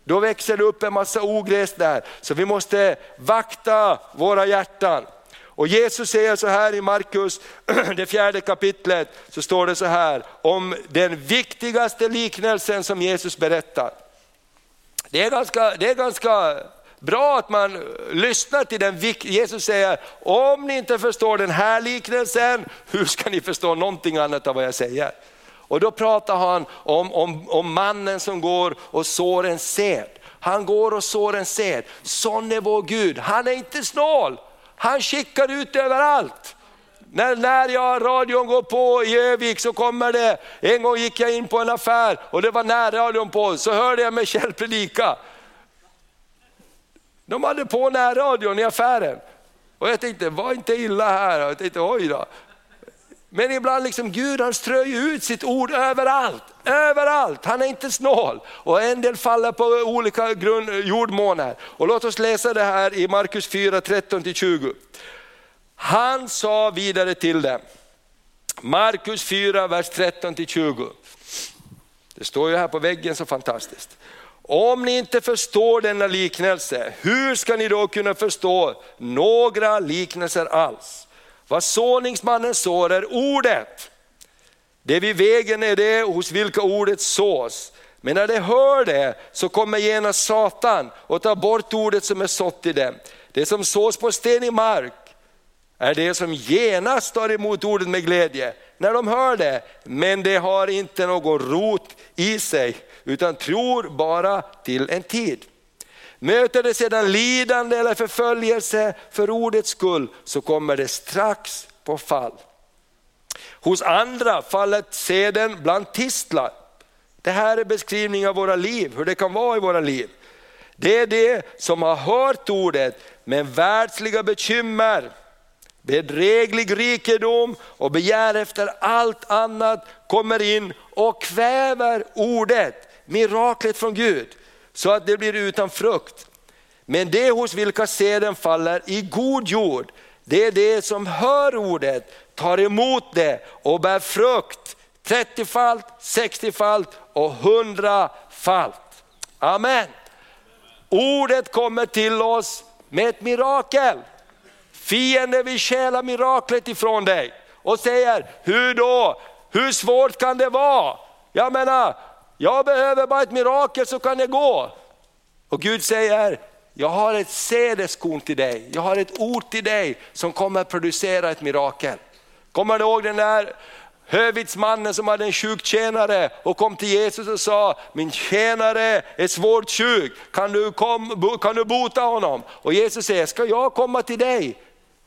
Då växer det upp en massa ogräs där. Så vi måste vakta våra hjärtan. Och Jesus säger så här i Markus, det fjärde kapitlet, så står det så här om den viktigaste liknelsen som Jesus berättar. Det är ganska, det är ganska bra att man lyssnar till den. Jesus säger, om ni inte förstår den här liknelsen, hur ska ni förstå någonting annat av vad jag säger? Och då pratar han om, om, om mannen som går och sår en säd. Han går och sår en säd. Sån är vår Gud, han är inte snål. Han skickar ut överallt. När, när jag, radion går på i Övik så kommer det, en gång gick jag in på en affär och det var närradion på, så hörde jag mig själv predika. De hade på närradion i affären. Och jag tänkte, var inte illa här. Jag tänkte, oj då. Men ibland liksom Gud han strör ut sitt ord överallt, överallt. Han är inte snål. Och en del faller på olika grund, jordmånar. Och låt oss läsa det här i Markus 4, 13-20. Han sa vidare till dem, Markus 4, vers 13-20. Det står ju här på väggen så fantastiskt. Om ni inte förstår denna liknelse, hur ska ni då kunna förstå några liknelser alls? Vad såningsmannen sår är ordet. Det vid vägen är det hos vilka ordet sås. Men när de hör det så kommer genast Satan och tar bort ordet som är sått i dem. Det som sås på stenig mark är det som genast tar emot ordet med glädje när de hör det, men det har inte någon rot i sig utan tror bara till en tid. Möter det sedan lidande eller förföljelse för ordets skull så kommer det strax på fall. Hos andra faller seden bland tistlar. Det här är beskrivning av våra liv, hur det kan vara i våra liv. Det är det som har hört ordet men världsliga bekymmer, bedräglig rikedom och begär efter allt annat kommer in och kväver ordet, miraklet från Gud så att det blir utan frukt. Men det hos vilka seden faller i god jord, det är det som hör ordet, tar emot det och bär frukt. 30-falt, 60-falt och 100-falt. Amen. Ordet kommer till oss med ett mirakel. Fienden vill stjäla miraklet ifrån dig och säger, hur då? Hur svårt kan det vara? Jag menar, jag behöver bara ett mirakel så kan det gå. Och Gud säger, jag har ett sädeskorn till dig, jag har ett ord till dig som kommer att producera ett mirakel. Kommer du ihåg den där hövitsmannen som hade en sjuk tjänare och kom till Jesus och sa, min tjänare är svårt sjuk, kan du, kom, kan du bota honom? Och Jesus säger, ska jag komma till dig?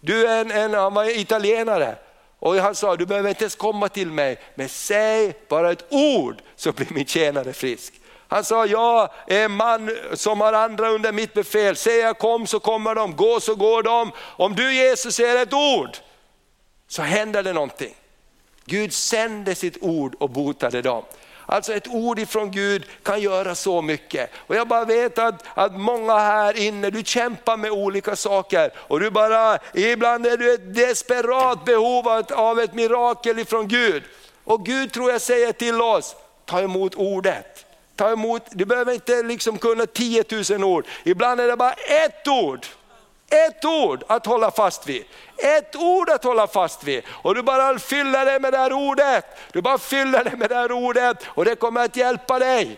Du är en, en han var italienare. Och han sa, du behöver inte ens komma till mig, men säg bara ett ord så blir min tjänare frisk. Han sa, jag är en man som har andra under mitt befäl. Säger jag kom så kommer de, gå så går de. Om du Jesus säger ett ord så händer det någonting. Gud sände sitt ord och botade dem. Alltså ett ord ifrån Gud kan göra så mycket. Och jag bara vet att, att många här inne, du kämpar med olika saker och du bara, ibland är du ett desperat behov av ett mirakel ifrån Gud. Och Gud tror jag säger till oss, ta emot ordet. Ta emot, du behöver inte liksom kunna 10 000 ord, ibland är det bara ett ord. Ett ord att hålla fast vid. Ett ord att hålla fast vid. Och du bara fyller det med det här ordet. Du bara fyller dig med det här ordet och det kommer att hjälpa dig.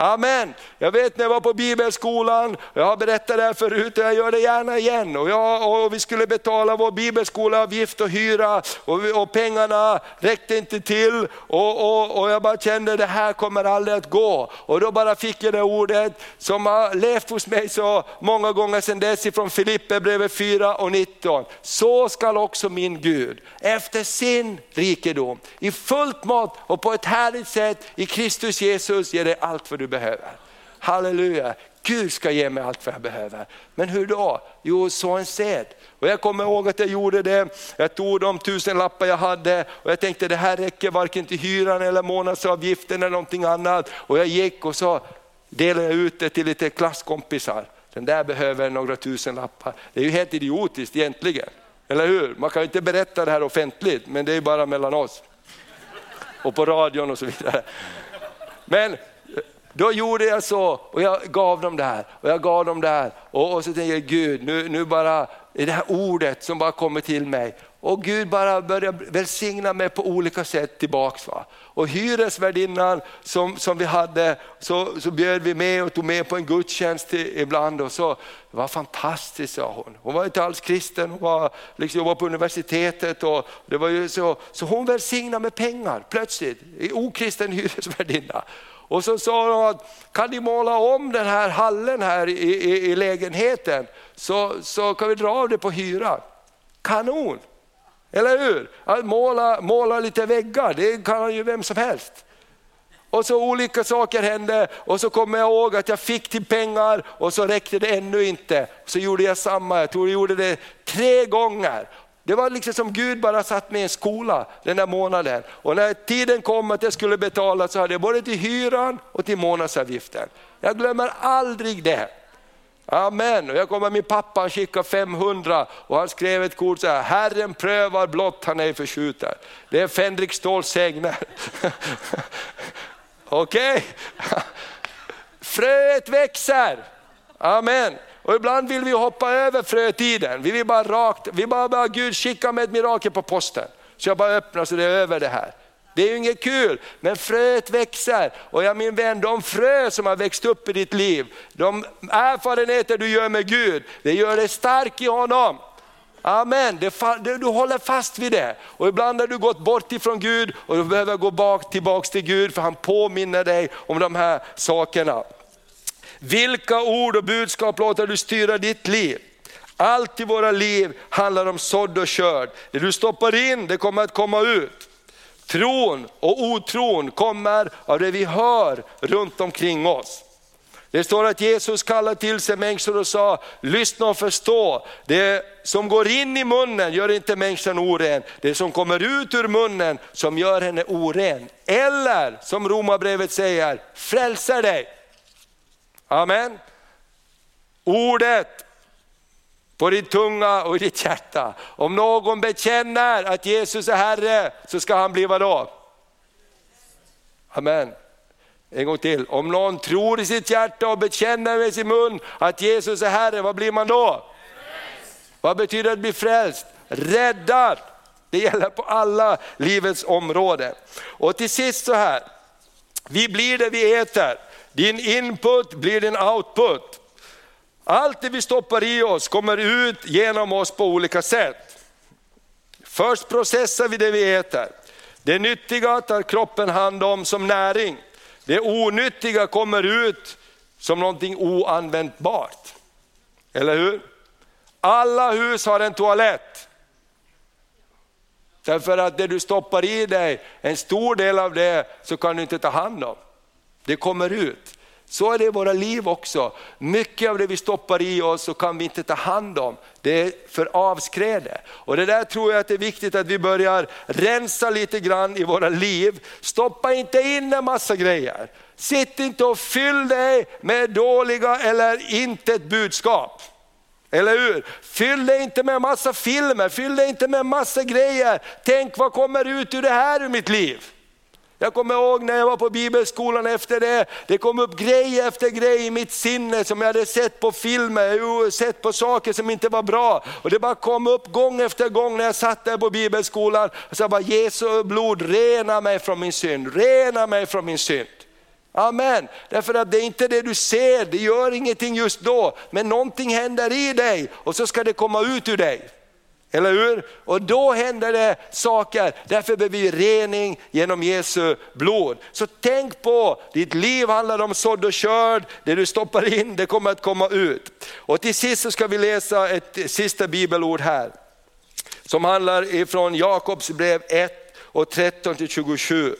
Amen. Jag vet när jag var på bibelskolan, jag har berättat det här förut och jag gör det gärna igen. Och, jag, och vi skulle betala vår bibelskolavgift och hyra och, och pengarna räckte inte till. Och, och, och jag bara kände det här kommer aldrig att gå. Och då bara fick jag det ordet som har levt hos mig så många gånger sedan dess ifrån Filippe brevet 4 och 19. Så skall också min Gud efter sin rikedom i fullt mått och på ett härligt sätt i Kristus Jesus ge dig allt vad du behöver. Halleluja, Gud ska ge mig allt vad jag behöver. Men hur då? Jo, så en sed. Och jag kommer ihåg att jag gjorde det, jag tog de tusen lappar jag hade och jag tänkte det här räcker varken till hyran eller månadsavgiften eller någonting annat. Och jag gick och så delade jag ut det till lite klasskompisar. Den där behöver några tusen lappar. Det är ju helt idiotiskt egentligen. Eller hur? Man kan ju inte berätta det här offentligt, men det är bara mellan oss. Och på radion och så vidare. Men då gjorde jag så och jag gav dem det här och jag gav dem det här. Och, och så tänkte jag, Gud nu, nu bara, är det här ordet som bara kommer till mig Och Gud bara började välsigna mig på olika sätt tillbaks. Va? Och hyresvärdinnan som, som vi hade, så, så bjöd vi med och tog med på en gudstjänst ibland. Och så, det var fantastiskt sa hon. Hon var inte alls kristen, hon var, liksom, jobbade på universitetet. Och det var ju så, så hon välsignade med pengar plötsligt, okristen hyresvärdinna. Och så sa hon att kan ni måla om den här hallen här i, i, i lägenheten så, så kan vi dra av det på hyra. Kanon! Eller hur? Att måla, måla lite väggar, det kan ju vem som helst. Och så olika saker hände och så kommer jag ihåg att jag fick till pengar och så räckte det ännu inte. Så gjorde jag samma, jag tror jag gjorde det tre gånger. Det var liksom som Gud bara satt med i en skola den där månaden. Och när tiden kom att jag skulle betala så hade jag både till hyran och till månadsavgiften. Jag glömmer aldrig det. Amen. Och jag kommer min pappa, han skickade 500 och han skrev ett kort så här, Herren prövar blott han ej förskjuter. Det är Fänrik Ståls sägner. Okej? Okay. Fröet växer. Amen. Och ibland vill vi hoppa över frötiden. Vi vill bara rakt, vi bara, bara Gud skicka mig ett mirakel på posten. Så jag bara öppnar så det är över det här. Det är ju inget kul, men fröet växer. Och jag min vän, de frö som har växt upp i ditt liv, de erfarenheter du gör med Gud, det gör dig stark i honom. Amen, det, du håller fast vid det. Och ibland har du gått bort ifrån Gud och du behöver gå bak, tillbaks till Gud för han påminner dig om de här sakerna. Vilka ord och budskap låter du styra ditt liv? Allt i våra liv handlar om sådd och körd. Det du stoppar in, det kommer att komma ut. Tron och otron kommer av det vi hör runt omkring oss. Det står att Jesus kallade till sig människor och sa, lyssna och förstå, det som går in i munnen gör inte människan oren, det som kommer ut ur munnen som gör henne oren. Eller som romabrevet säger, frälsa dig. Amen. Ordet på din tunga och i ditt hjärta. Om någon bekänner att Jesus är Herre så ska han bli vadå? Amen. En gång till. Om någon tror i sitt hjärta och bekänner med sin mun att Jesus är Herre, vad blir man då? Frälst. Vad betyder det att bli frälst? Räddad. Det gäller på alla livets områden. Och till sist så här, vi blir det vi äter. Din input blir din output. Allt det vi stoppar i oss kommer ut genom oss på olika sätt. Först processar vi det vi äter. Det nyttiga tar kroppen hand om som näring. Det onyttiga kommer ut som någonting oanvändbart. Eller hur? Alla hus har en toalett. Därför att det du stoppar i dig, en stor del av det så kan du inte ta hand om. Det kommer ut. Så är det i våra liv också. Mycket av det vi stoppar i oss så kan vi inte ta hand om. Det är för avskräde. Och det där tror jag att det är viktigt att vi börjar rensa lite grann i våra liv. Stoppa inte in en massa grejer. Sitt inte och fyll dig med dåliga eller inte ett budskap. Eller hur? Fyll dig inte med massa filmer, fyll dig inte med massa grejer. Tänk vad kommer ut ur det här ur mitt liv? Jag kommer ihåg när jag var på bibelskolan efter det, det kom upp grej efter grej i mitt sinne som jag hade sett på filmer, sett på saker som inte var bra. Och det bara kom upp gång efter gång när jag satt där på bibelskolan. Och så bara Jesu blod rena mig från min synd, rena mig från min synd. Amen. Därför att det är inte det du ser, det gör ingenting just då. Men någonting händer i dig och så ska det komma ut ur dig. Eller hur? Och då händer det saker, därför behöver vi rening genom Jesu blod. Så tänk på, ditt liv handlar om sådd och körd, det du stoppar in det kommer att komma ut. Och till sist så ska vi läsa ett sista bibelord här. Som handlar ifrån Jakobs brev 1 och 13 till 27.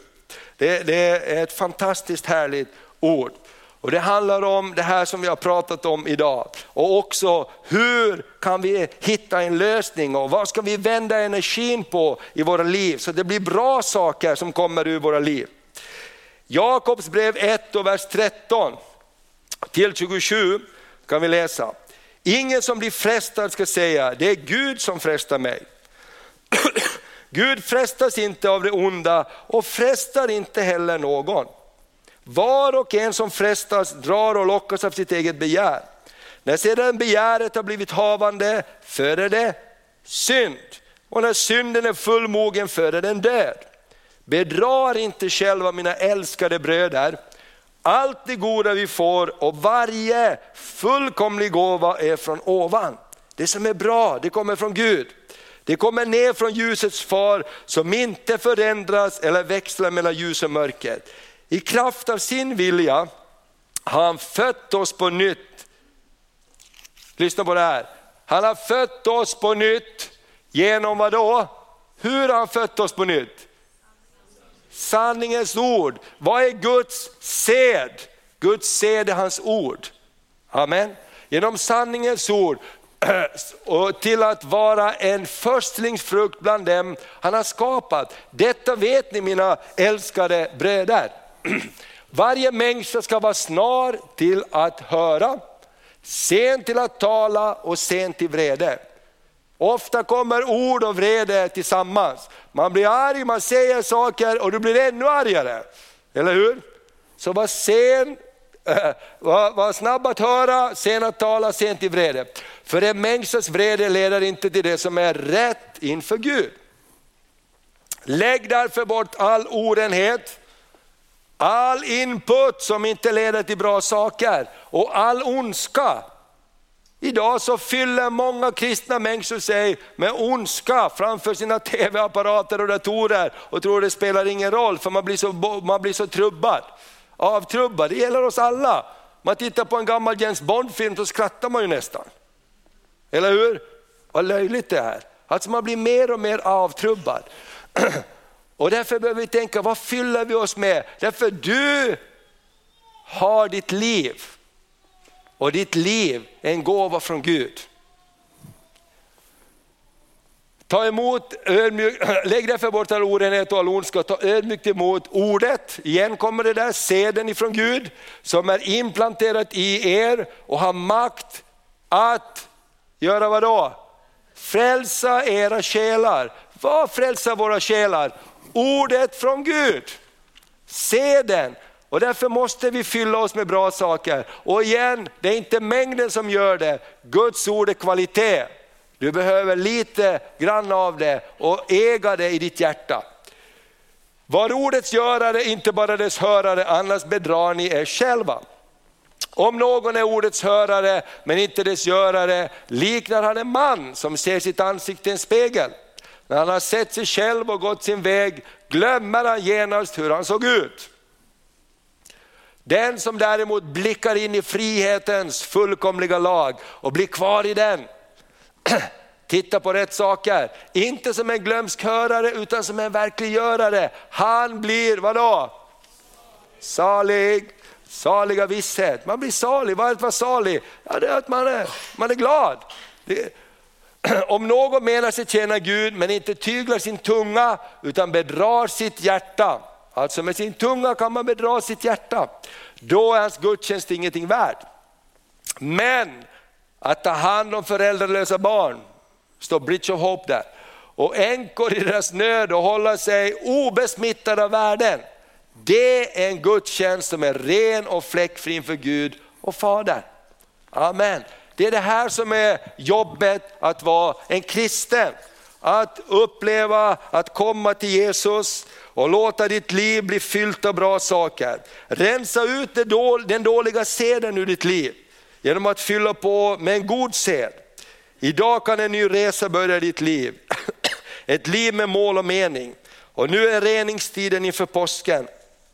Det, det är ett fantastiskt härligt ord. Och Det handlar om det här som vi har pratat om idag. Och också hur kan vi hitta en lösning och vad ska vi vända energin på i våra liv så det blir bra saker som kommer ur våra liv. Jakobs brev 1 och vers 13 till 27 kan vi läsa. Ingen som blir frestad ska säga, det är Gud som frestar mig. Gud frestas inte av det onda och frestar inte heller någon. Var och en som frestas drar och lockas av sitt eget begär. När sedan begäret har blivit havande föder det synd. Och när synden är fullmogen föder den död. Bedrar inte själva mina älskade bröder. Allt det goda vi får och varje fullkomlig gåva är från ovan. Det som är bra, det kommer från Gud. Det kommer ner från ljusets far som inte förändras eller växlar mellan ljus och mörker. I kraft av sin vilja har han fött oss på nytt. Lyssna på det här. Han har fött oss på nytt genom vad då? Hur har han fött oss på nytt? Sanningens ord. Vad är Guds sed? Guds sed är hans ord. Amen. Genom sanningens ord och till att vara en förstlingsfrukt bland dem han har skapat. Detta vet ni mina älskade bröder. Varje människa ska vara snar till att höra, sen till att tala och sen till vrede. Ofta kommer ord och vrede tillsammans. Man blir arg, man säger saker och du blir ännu argare. Eller hur? Så var sen, var, var snabb att höra, sen att tala, sen till vrede. För en människas vrede leder inte till det som är rätt inför Gud. Lägg därför bort all orenhet, all input som inte leder till bra saker och all ondska. Idag så fyller många kristna människor sig med ondska framför sina tv-apparater och datorer och tror det spelar ingen roll för man blir så, man blir så trubbad. Avtrubbad, det gäller oss alla. Man tittar på en gammal James Bond-film så skrattar man ju nästan. Eller hur? Vad löjligt det är. Alltså man blir mer och mer avtrubbad. Och därför behöver vi tänka, vad fyller vi oss med? Därför du har ditt liv. Och ditt liv är en gåva från Gud. Ta emot ödmjuk, lägg därför bort all orenhet och all ondska, ta ödmjukt emot ordet. Igen kommer det där, seden ifrån Gud som är implanterat i er och har makt att göra vad då? Frälsa era själar. Vad frälsar våra själar? Ordet från Gud. se den, Och därför måste vi fylla oss med bra saker. Och igen, det är inte mängden som gör det, Guds ord är kvalitet. Du behöver lite grann av det och äga det i ditt hjärta. Var ordets görare, inte bara dess hörare, annars bedrar ni er själva. Om någon är ordets hörare men inte dess görare liknar han en man som ser sitt ansikte i en spegel. När han har sett sig själv och gått sin väg glömmer han genast hur han såg ut. Den som däremot blickar in i frihetens fullkomliga lag och blir kvar i den, titta på rätt saker, inte som en glömsk hörare utan som en verkliggörare. Han blir vadå? Salig, saliga visshet. Man blir salig, vad är det att vara salig? Ja, det är att man är, man är glad. Det, om någon menar sig tjäna Gud men inte tyglar sin tunga utan bedrar sitt hjärta, Alltså med sin tunga kan man bedra sitt hjärta. Då är hans gudstjänst ingenting värd. Men att ta hand om föräldralösa barn, står Bridge of Hope där. Och änkor i deras nöd och hålla sig obesmittade av världen. Det är en gudstjänst som är ren och fläckfri inför Gud och Fadern. Amen. Det är det här som är jobbet att vara en kristen. Att uppleva att komma till Jesus och låta ditt liv bli fyllt av bra saker. Rensa ut den dåliga seden ur ditt liv genom att fylla på med en god sed. Idag kan en ny resa börja i ditt liv. Ett liv med mål och mening. Och nu är reningstiden inför påsken,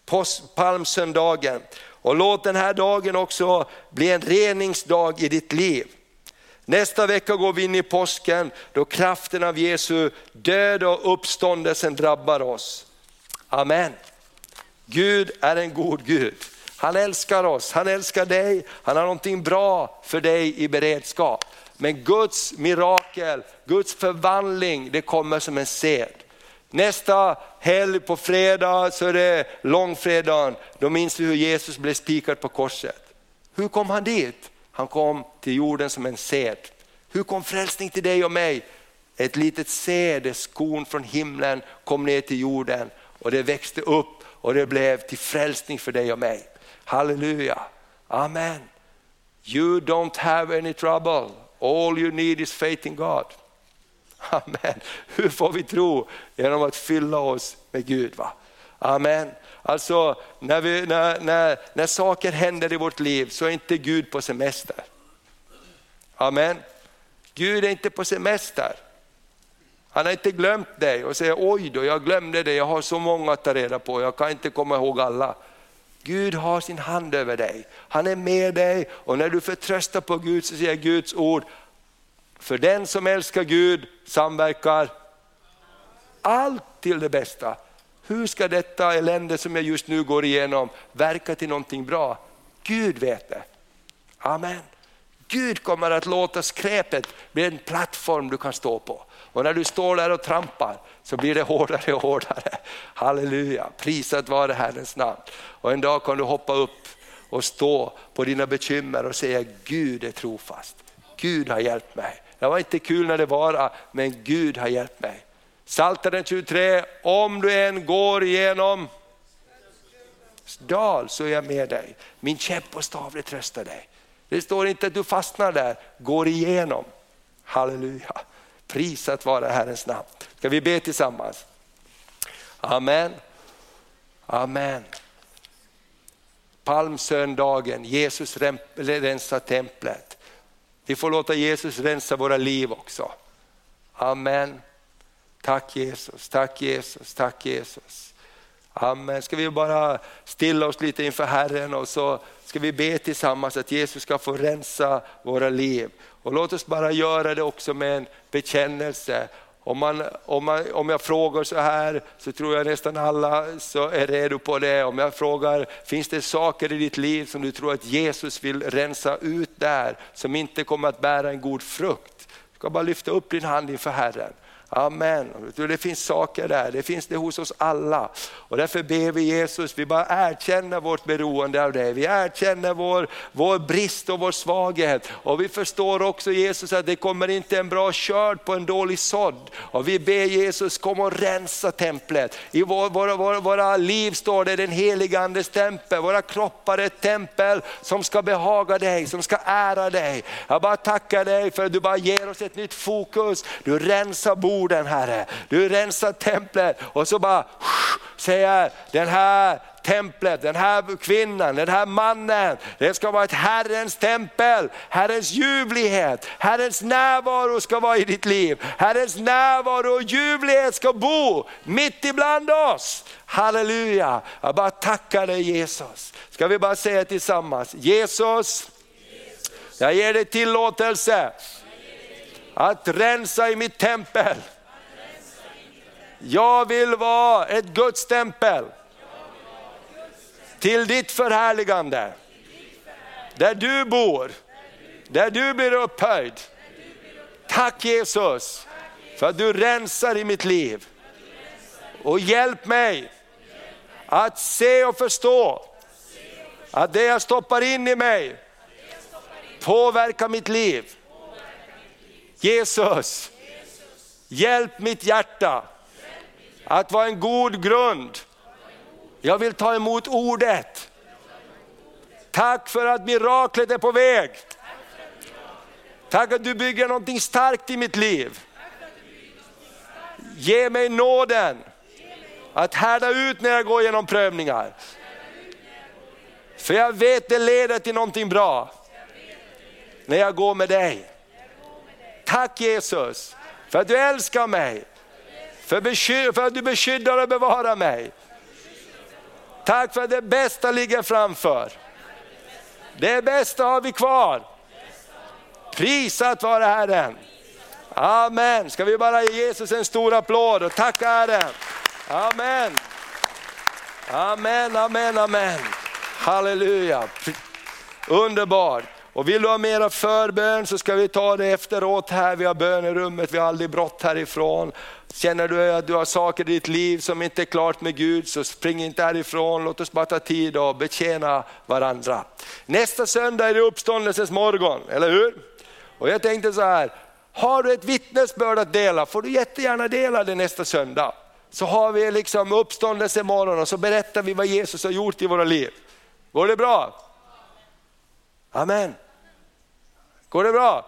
påsk, palmsöndagen. Och låt den här dagen också bli en reningsdag i ditt liv. Nästa vecka går vi in i påsken då kraften av Jesu död och uppståndelsen drabbar oss. Amen. Gud är en god Gud. Han älskar oss, han älskar dig, han har någonting bra för dig i beredskap. Men Guds mirakel, Guds förvandling, det kommer som en sed. Nästa helg på fredag så är det långfredagen, då minns vi hur Jesus blev spikad på korset. Hur kom han dit? Han kom till jorden som en säd. Hur kom frälsning till dig och mig? Ett litet sädeskorn från himlen kom ner till jorden och det växte upp och det blev till frälsning för dig och mig. Halleluja, amen. You don't have any trouble, all you need is faith in God. Amen. Hur får vi tro? Genom att fylla oss med Gud. Va? Amen. Alltså när, vi, när, när, när saker händer i vårt liv så är inte Gud på semester. Amen. Gud är inte på semester. Han har inte glömt dig och säger oj då, jag glömde dig, jag har så många att ta reda på, jag kan inte komma ihåg alla. Gud har sin hand över dig, han är med dig och när du förtröstar på Gud så säger Guds ord, för den som älskar Gud samverkar allt till det bästa. Hur ska detta elände som jag just nu går igenom verka till någonting bra? Gud vet det. Amen. Gud kommer att låta skräpet bli en plattform du kan stå på. Och när du står där och trampar så blir det hårdare och hårdare. Halleluja, prisat vare Herrens namn. Och en dag kan du hoppa upp och stå på dina bekymmer och säga Gud är trofast. Gud har hjälpt mig. Det var inte kul när det var, ah, men Gud har hjälpt mig. Psaltaren 23, om du än går igenom dal så är jag med dig. Min käpp och stav tröstar dig. Det står inte att du fastnar där, går igenom. Halleluja. Prisat vare Herrens namn. Ska vi be tillsammans? Amen. Amen. Palmsöndagen, Jesus rensar templet. Vi får låta Jesus rensa våra liv också. Amen. Tack Jesus, tack Jesus, tack Jesus. Amen. Ska vi bara stilla oss lite inför Herren och så ska vi be tillsammans att Jesus ska få rensa våra liv. Och låt oss bara göra det också med en bekännelse. Om, man, om, man, om jag frågar så här så tror jag nästan alla så är redo på det. Om jag frågar, finns det saker i ditt liv som du tror att Jesus vill rensa ut där, som inte kommer att bära en god frukt? Du ska bara lyfta upp din hand inför Herren. Amen. Det finns saker där, det finns det hos oss alla. Och därför ber vi Jesus, vi bara erkänner vårt beroende av dig. Vi erkänner vår, vår brist och vår svaghet. Och vi förstår också Jesus att det kommer inte en bra körd på en dålig sådd. Och vi ber Jesus kom och rensa templet. I vår, våra, våra, våra liv står det den heliga andes tempel, våra kroppar är ett tempel som ska behaga dig, som ska ära dig. Jag bara tackar dig för att du bara ger oss ett nytt fokus. Du rensar bordet jorden Herre. Du rensar templet och så bara säger den här templet, den här kvinnan, den här mannen. Det ska vara ett Herrens tempel, Herrens ljuvlighet, Herrens närvaro ska vara i ditt liv. Herrens närvaro och ljuvlighet ska bo mitt ibland oss. Halleluja, jag bara tackar dig Jesus. Ska vi bara säga tillsammans, Jesus, jag ger dig tillåtelse att rensa i mitt tempel. Jag vill vara ett Guds tempel. Till ditt förhärligande. Där du bor, där du blir upphöjd. Tack Jesus för att du rensar i mitt liv. Och hjälp mig att se och förstå att det jag stoppar in i mig påverkar mitt liv. Jesus, hjälp mitt hjärta att vara en god grund. Jag vill ta emot ordet. Tack för att miraklet är på väg. Tack att du bygger någonting starkt i mitt liv. Ge mig nåden att härda ut när jag går igenom prövningar. För jag vet det leder till någonting bra när jag går med dig. Tack Jesus för att du älskar mig för, för att du beskyddar och bevarar mig. Tack för att det bästa ligger framför. Det bästa har vi kvar. Prisat vare Herren. Amen. Ska vi bara ge Jesus en stor applåd och tacka Herren. Amen. Amen, amen, amen. Halleluja. Underbart. Och vill du ha mera förbön så ska vi ta det efteråt här, vi har bönerummet, vi har aldrig brott härifrån. Känner du att du har saker i ditt liv som inte är klart med Gud så spring inte härifrån, låt oss bara ta tid och betjäna varandra. Nästa söndag är det uppståndelsens morgon, eller hur? Och jag tänkte så här, har du ett vittnesbörd att dela får du jättegärna dela det nästa söndag. Så har vi liksom uppståndelse morgon och så berättar vi vad Jesus har gjort i våra liv. Går det bra? Amen. Går det bra?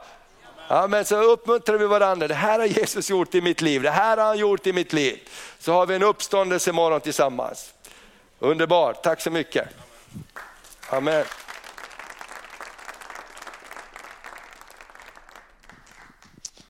Ja, men så uppmuntrar vi varandra, det här har Jesus gjort i mitt liv, det här har han gjort i mitt liv. Så har vi en uppståndelse imorgon tillsammans. Underbart, tack så mycket. Amen.